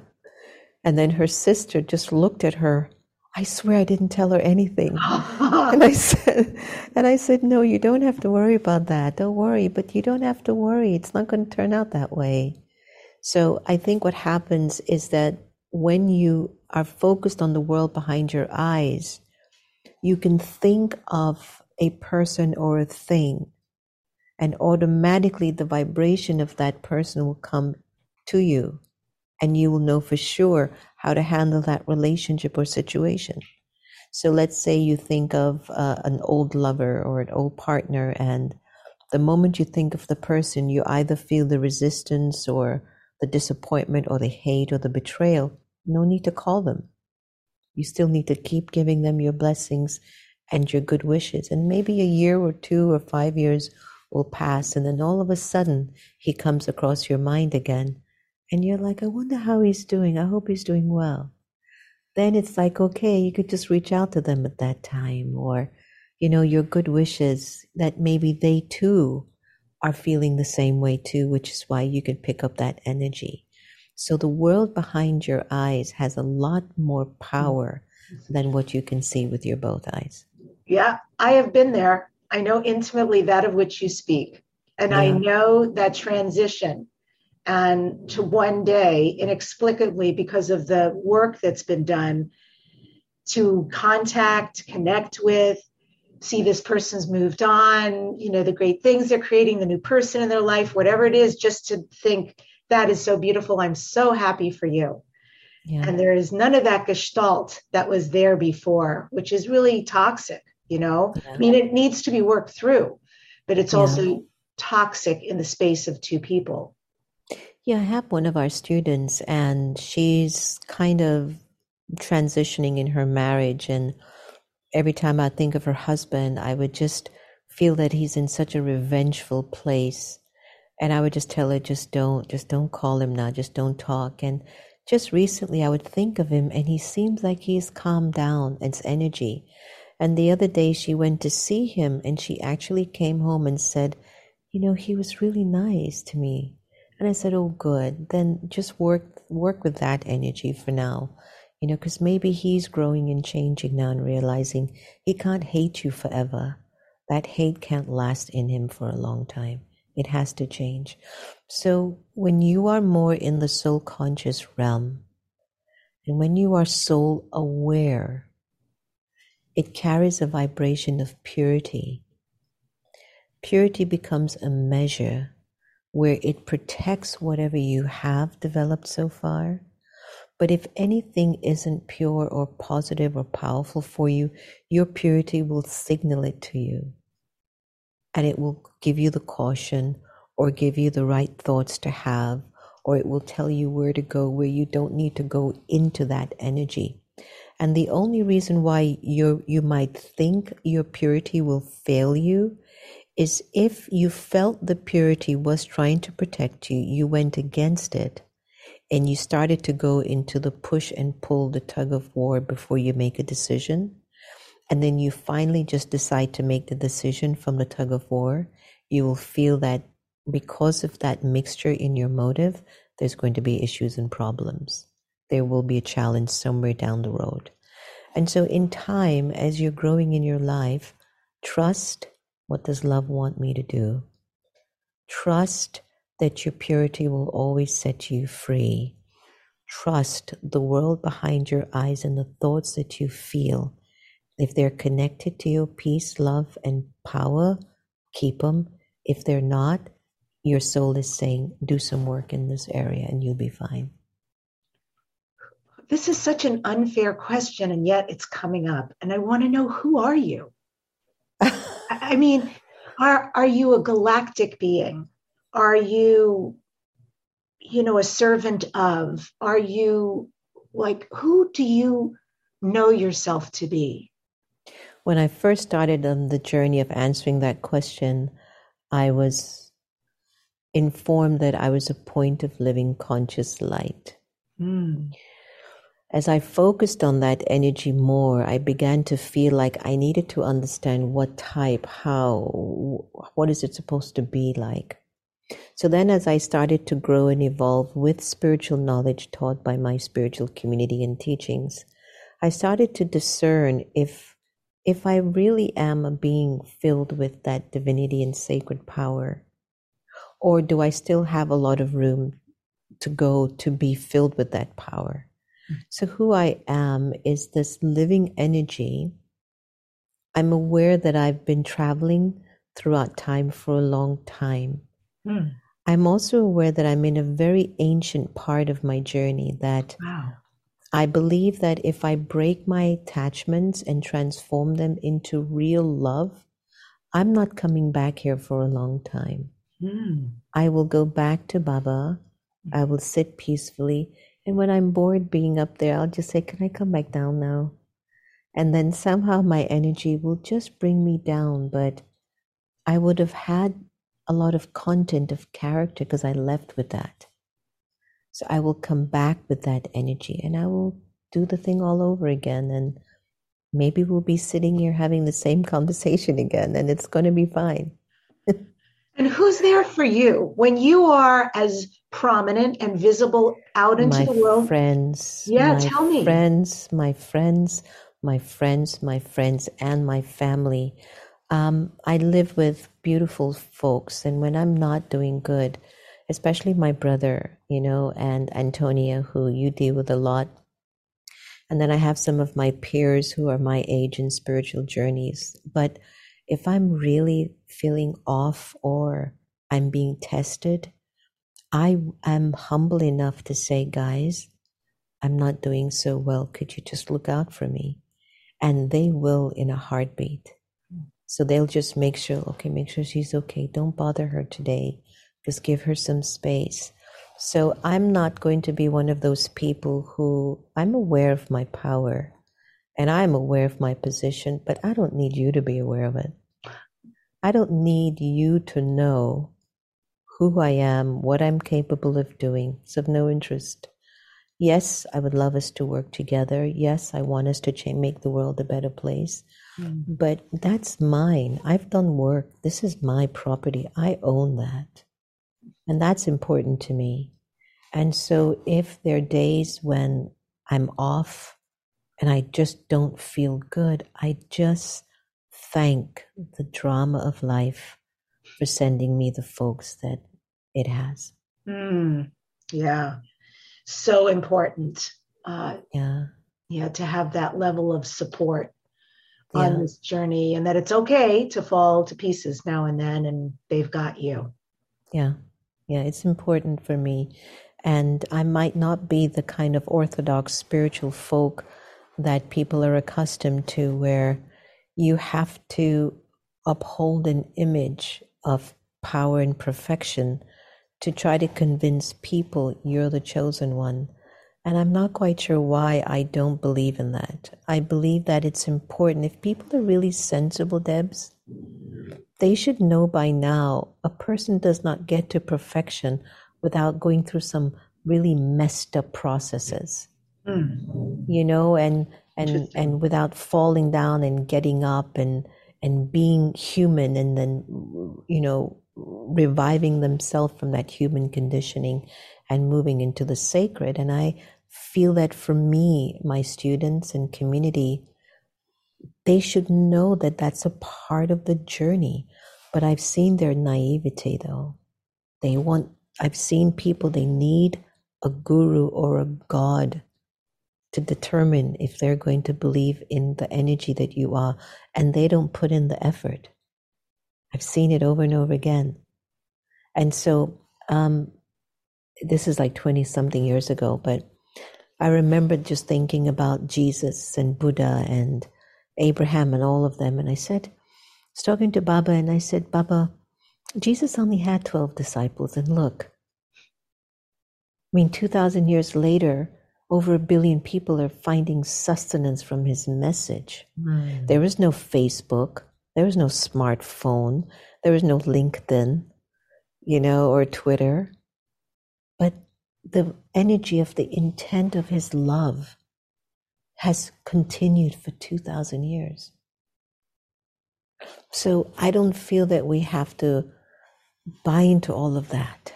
And then her sister just looked at her I swear I didn't tell her anything. and I said, and I said, no, you don't have to worry about that. Don't worry, but you don't have to worry. It's not going to turn out that way. So I think what happens is that when you are focused on the world behind your eyes, you can think of a person or a thing, and automatically the vibration of that person will come to you, and you will know for sure how to handle that relationship or situation. So let's say you think of uh, an old lover or an old partner, and the moment you think of the person, you either feel the resistance or the disappointment or the hate or the betrayal. No need to call them. You still need to keep giving them your blessings and your good wishes. And maybe a year or two or five years will pass, and then all of a sudden he comes across your mind again. And you're like, I wonder how he's doing. I hope he's doing well. Then it's like, okay, you could just reach out to them at that time, or, you know, your good wishes that maybe they too are feeling the same way too, which is why you can pick up that energy. So the world behind your eyes has a lot more power than what you can see with your both eyes. Yeah, I have been there. I know intimately that of which you speak. And yeah. I know that transition and to one day, inexplicably, because of the work that's been done, to contact, connect with, see this person's moved on, you know, the great things they're creating, the new person in their life, whatever it is, just to think that is so beautiful. I'm so happy for you. Yeah. And there is none of that gestalt that was there before, which is really toxic, you know? Yeah. I mean, it needs to be worked through, but it's yeah. also toxic in the space of two people. Yeah, I have one of our students, and she's kind of transitioning in her marriage. And every time I think of her husband, I would just feel that he's in such a revengeful place. And I would just tell her, just don't, just don't call him now, just don't talk. And just recently, I would think of him, and he seems like he's calmed down, it's energy. And the other day, she went to see him, and she actually came home and said, You know, he was really nice to me. And I said, "Oh, good. Then just work work with that energy for now, you know, because maybe he's growing and changing now and realizing he can't hate you forever. That hate can't last in him for a long time. It has to change. So when you are more in the soul conscious realm, and when you are soul aware, it carries a vibration of purity. Purity becomes a measure where it protects whatever you have developed so far. But if anything isn't pure or positive or powerful for you, your purity will signal it to you. And it will give you the caution or give you the right thoughts to have, or it will tell you where to go where you don't need to go into that energy. And the only reason why you you might think your purity will fail you is if you felt the purity was trying to protect you, you went against it and you started to go into the push and pull, the tug of war before you make a decision. And then you finally just decide to make the decision from the tug of war. You will feel that because of that mixture in your motive, there's going to be issues and problems. There will be a challenge somewhere down the road. And so, in time, as you're growing in your life, trust what does love want me to do? Trust that your purity will always set you free. Trust the world behind your eyes and the thoughts that you feel. If they're connected to your peace, love, and power, keep them. If they're not, your soul is saying, do some work in this area and you'll be fine. This is such an unfair question, and yet it's coming up. And I want to know who are you? I mean, are are you a galactic being? Are you, you know, a servant of? Are you like who do you know yourself to be? When I first started on the journey of answering that question, I was informed that I was a point of living conscious light. Mm as I focused on that energy more, I began to feel like I needed to understand what type, how, what is it supposed to be like. So then, as I started to grow and evolve with spiritual knowledge taught by my spiritual community and teachings, I started to discern if if I really am a being filled with that divinity and sacred power, or do I still have a lot of room to go to be filled with that power? So, who I am is this living energy. I'm aware that I've been traveling throughout time for a long time. Mm. I'm also aware that I'm in a very ancient part of my journey that wow. I believe that if I break my attachments and transform them into real love, I'm not coming back here for a long time. Mm. I will go back to Baba. I will sit peacefully. And when I'm bored being up there, I'll just say, Can I come back down now? And then somehow my energy will just bring me down. But I would have had a lot of content of character because I left with that. So I will come back with that energy and I will do the thing all over again. And maybe we'll be sitting here having the same conversation again and it's going to be fine. and who's there for you when you are as prominent and visible out into my the world? Friends. Yeah, tell me. Friends, my friends, my friends, my friends, and my family. Um, I live with beautiful folks, and when I'm not doing good, especially my brother, you know, and Antonia, who you deal with a lot. And then I have some of my peers who are my age in spiritual journeys. But if I'm really feeling off or I'm being tested, I am humble enough to say, guys, I'm not doing so well. Could you just look out for me? And they will in a heartbeat. So they'll just make sure, okay, make sure she's okay. Don't bother her today. Just give her some space. So I'm not going to be one of those people who I'm aware of my power and I'm aware of my position, but I don't need you to be aware of it. I don't need you to know who I am, what I'm capable of doing. It's of no interest. Yes, I would love us to work together. Yes, I want us to change, make the world a better place. Mm. But that's mine. I've done work. This is my property. I own that. And that's important to me. And so if there are days when I'm off and I just don't feel good, I just thank the drama of life for sending me the folks that it has. Mm, yeah. So important. Uh, yeah. Yeah, to have that level of support on this journey and that it's okay to fall to pieces now and then and they've got you. Yeah. Yeah, it's important for me. And I might not be the kind of orthodox spiritual folk that people are accustomed to, where you have to uphold an image of power and perfection to try to convince people you're the chosen one. And I'm not quite sure why I don't believe in that. I believe that it's important. If people are really sensible, Debs, they should know by now a person does not get to perfection without going through some really messed up processes. Mm. You know, and and and without falling down and getting up and and being human and then you know reviving themselves from that human conditioning and moving into the sacred and i feel that for me my students and community they should know that that's a part of the journey. But I've seen their naivety though. They want, I've seen people, they need a guru or a god to determine if they're going to believe in the energy that you are, and they don't put in the effort. I've seen it over and over again. And so, um, this is like 20 something years ago, but I remember just thinking about Jesus and Buddha and Abraham and all of them. And I said, I was talking to Baba and I said, Baba, Jesus only had 12 disciples. And look, I mean, 2,000 years later, over a billion people are finding sustenance from his message. Mm. There is no Facebook, there is no smartphone, There was no LinkedIn, you know, or Twitter. But the energy of the intent of his love has continued for 2,000 years. So I don't feel that we have to buy into all of that.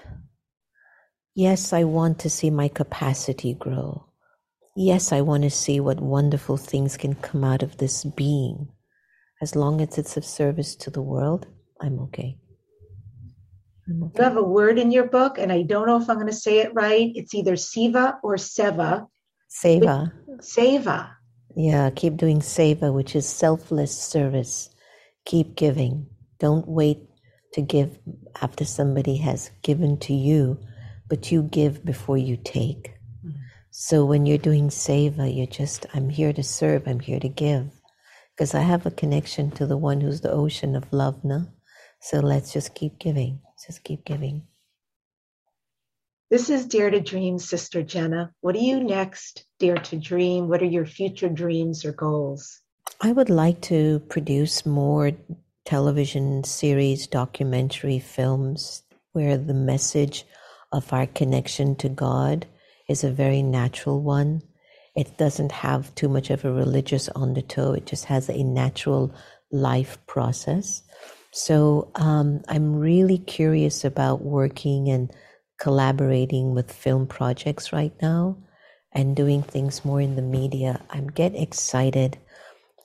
Yes, I want to see my capacity grow. Yes, I want to see what wonderful things can come out of this being. As long as it's of service to the world, I'm okay. I'm okay. You have a word in your book, and I don't know if I'm going to say it right. It's either Siva or Seva. Seva. Seva. Yeah, keep doing seva, which is selfless service. Keep giving. Don't wait to give after somebody has given to you, but you give before you take. Mm-hmm. So when you're doing seva, you're just, I'm here to serve, I'm here to give. Because I have a connection to the one who's the ocean of love, no? So let's just keep giving. Just keep giving. This is Dare to Dream, Sister Jenna. What are you next, Dare to Dream? What are your future dreams or goals? I would like to produce more television series, documentary films where the message of our connection to God is a very natural one. It doesn't have too much of a religious undertow, it just has a natural life process. So um, I'm really curious about working and collaborating with film projects right now and doing things more in the media. I'm get excited.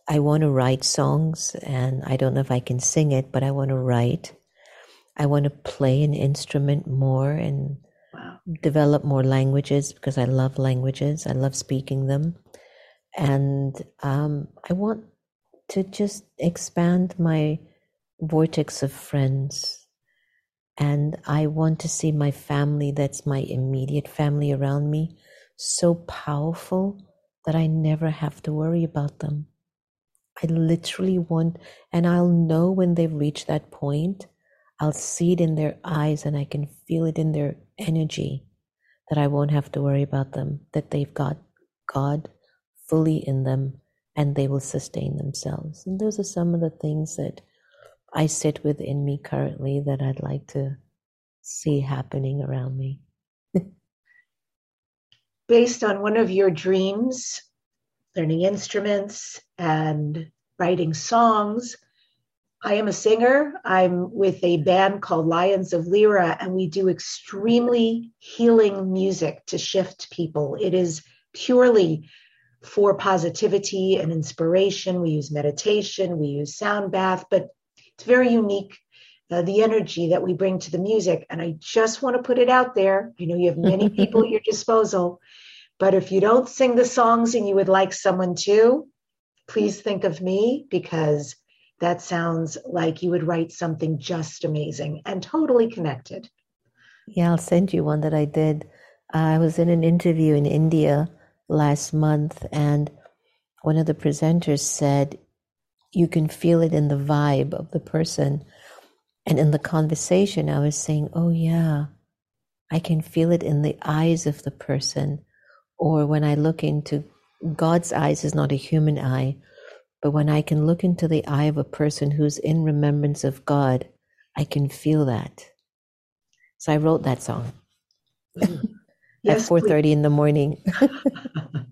I want to write songs and I don't know if I can sing it, but I want to write. I want to play an instrument more and. Develop more languages because I love languages. I love speaking them. And um, I want to just expand my vortex of friends. And I want to see my family, that's my immediate family around me, so powerful that I never have to worry about them. I literally want, and I'll know when they've reached that point. I'll see it in their eyes and I can feel it in their energy that I won't have to worry about them, that they've got God fully in them and they will sustain themselves. And those are some of the things that I sit within me currently that I'd like to see happening around me. Based on one of your dreams, learning instruments and writing songs, I am a singer. I'm with a band called Lions of Lyra, and we do extremely healing music to shift people. It is purely for positivity and inspiration. We use meditation, we use sound bath, but it's very unique, uh, the energy that we bring to the music. And I just want to put it out there. I know you have many people at your disposal, but if you don't sing the songs and you would like someone to, please think of me because that sounds like you would write something just amazing and totally connected. Yeah, I'll send you one that I did. Uh, I was in an interview in India last month, and one of the presenters said, you can feel it in the vibe of the person. And in the conversation, I was saying, oh, yeah, I can feel it in the eyes of the person. Or when I look into God's eyes, is not a human eye, but when I can look into the eye of a person who's in remembrance of God, I can feel that. So I wrote that song mm-hmm. yes, at 4:30 in the morning.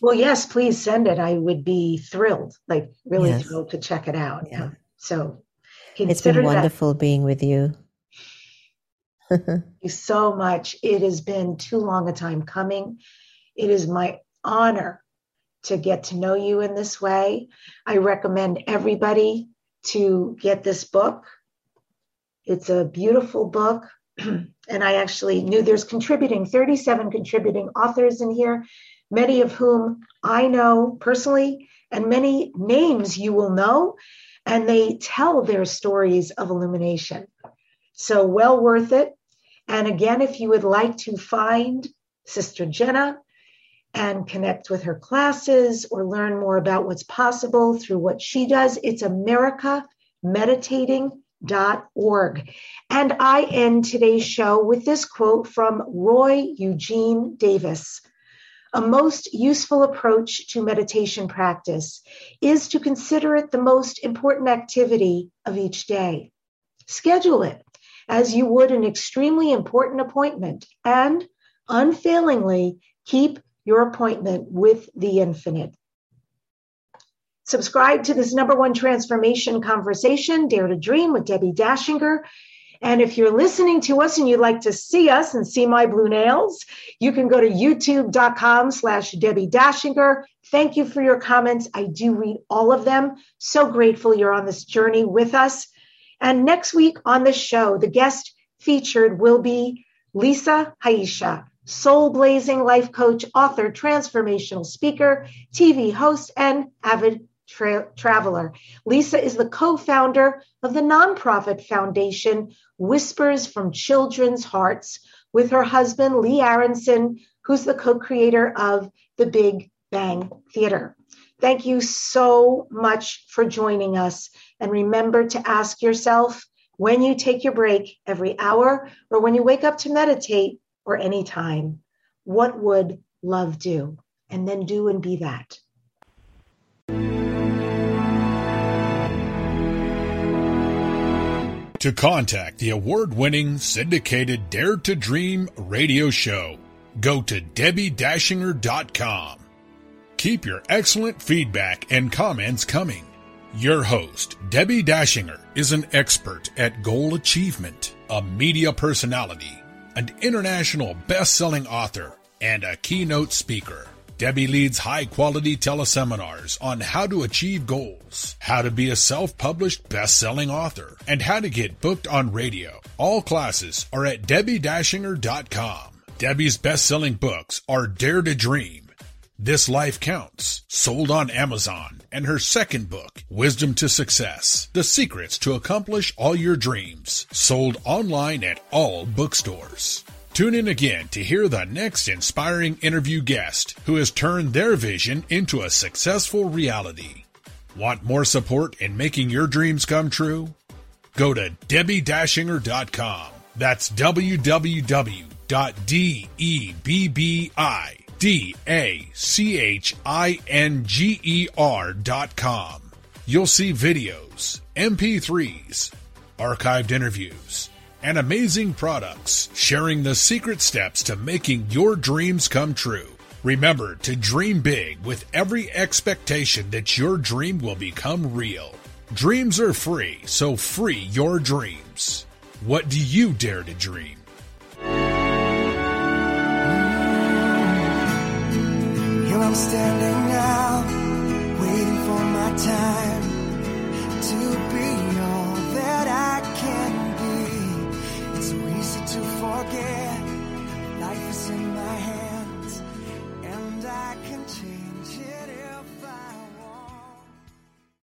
Well, yes, please send it. I would be thrilled, like really yes. thrilled to check it out. Yeah. So it's been wonderful that. being with you. Thank you so much. It has been too long a time coming. It is my honor to get to know you in this way. I recommend everybody to get this book. It's a beautiful book. and I actually knew there's contributing 37 contributing authors in here many of whom I know personally, and many names you will know, and they tell their stories of illumination. So, well worth it. And again, if you would like to find Sister Jenna and connect with her classes or learn more about what's possible through what she does, it's americameditating.org. And I end today's show with this quote from Roy Eugene Davis. A most useful approach to meditation practice is to consider it the most important activity of each day. Schedule it as you would an extremely important appointment and unfailingly keep your appointment with the infinite. Subscribe to this number one transformation conversation, Dare to Dream with Debbi Dachinger. And if you're listening to us and you'd like to see us and see my blue nails, you can go to youtube.com slash Debbi Dachinger. Thank you for your comments. I do read all of them. So grateful you're on this journey with us. And next week on the show, the guest featured will be Lisa Haisha, soul blazing life coach, author, transformational speaker, TV host, and avid tra- traveler. Lisa is the co founder of the nonprofit foundation Whispers from Children's Hearts with her husband, Lee Aronson, who's the co creator of the Big Bang Theater. Thank you so much for joining us. And remember to ask yourself when you take your break every hour or when you wake up to meditate or any time, what would love do? And then do and be that. To contact the award winning syndicated Dare to Dream radio show, go to DebbiDachinger.com. Keep your excellent feedback and comments coming. Your host, Debbi Dachinger, is an expert at goal achievement, a media personality, an international best-selling author, and a keynote speaker. Debbi leads high quality teleseminars on how to achieve goals, how to be a self published best selling author, and how to get booked on radio. All classes are at DebbiDachinger.com. Debbi's best selling books are Dare to Dream, This Life Counts, sold on Amazon, and her second book, Wisdom to Success The Secrets to Accomplish All Your Dreams, sold online at all bookstores. Tune in again to hear the next inspiring interview guest who has turned their vision into a successful reality. Want more support in making your dreams come true? Go to DebbiDachinger.com. That's www.debbidachinger.com. You'll see videos, MP3s, archived interviews, and amazing products, sharing the secret steps to making your dreams come true. Remember to dream big with every expectation that your dream will become real. Dreams are free, so free your dreams. What do you dare to dream? I'm standing now, waiting for my time to be all that I can be. it's so easy to forget.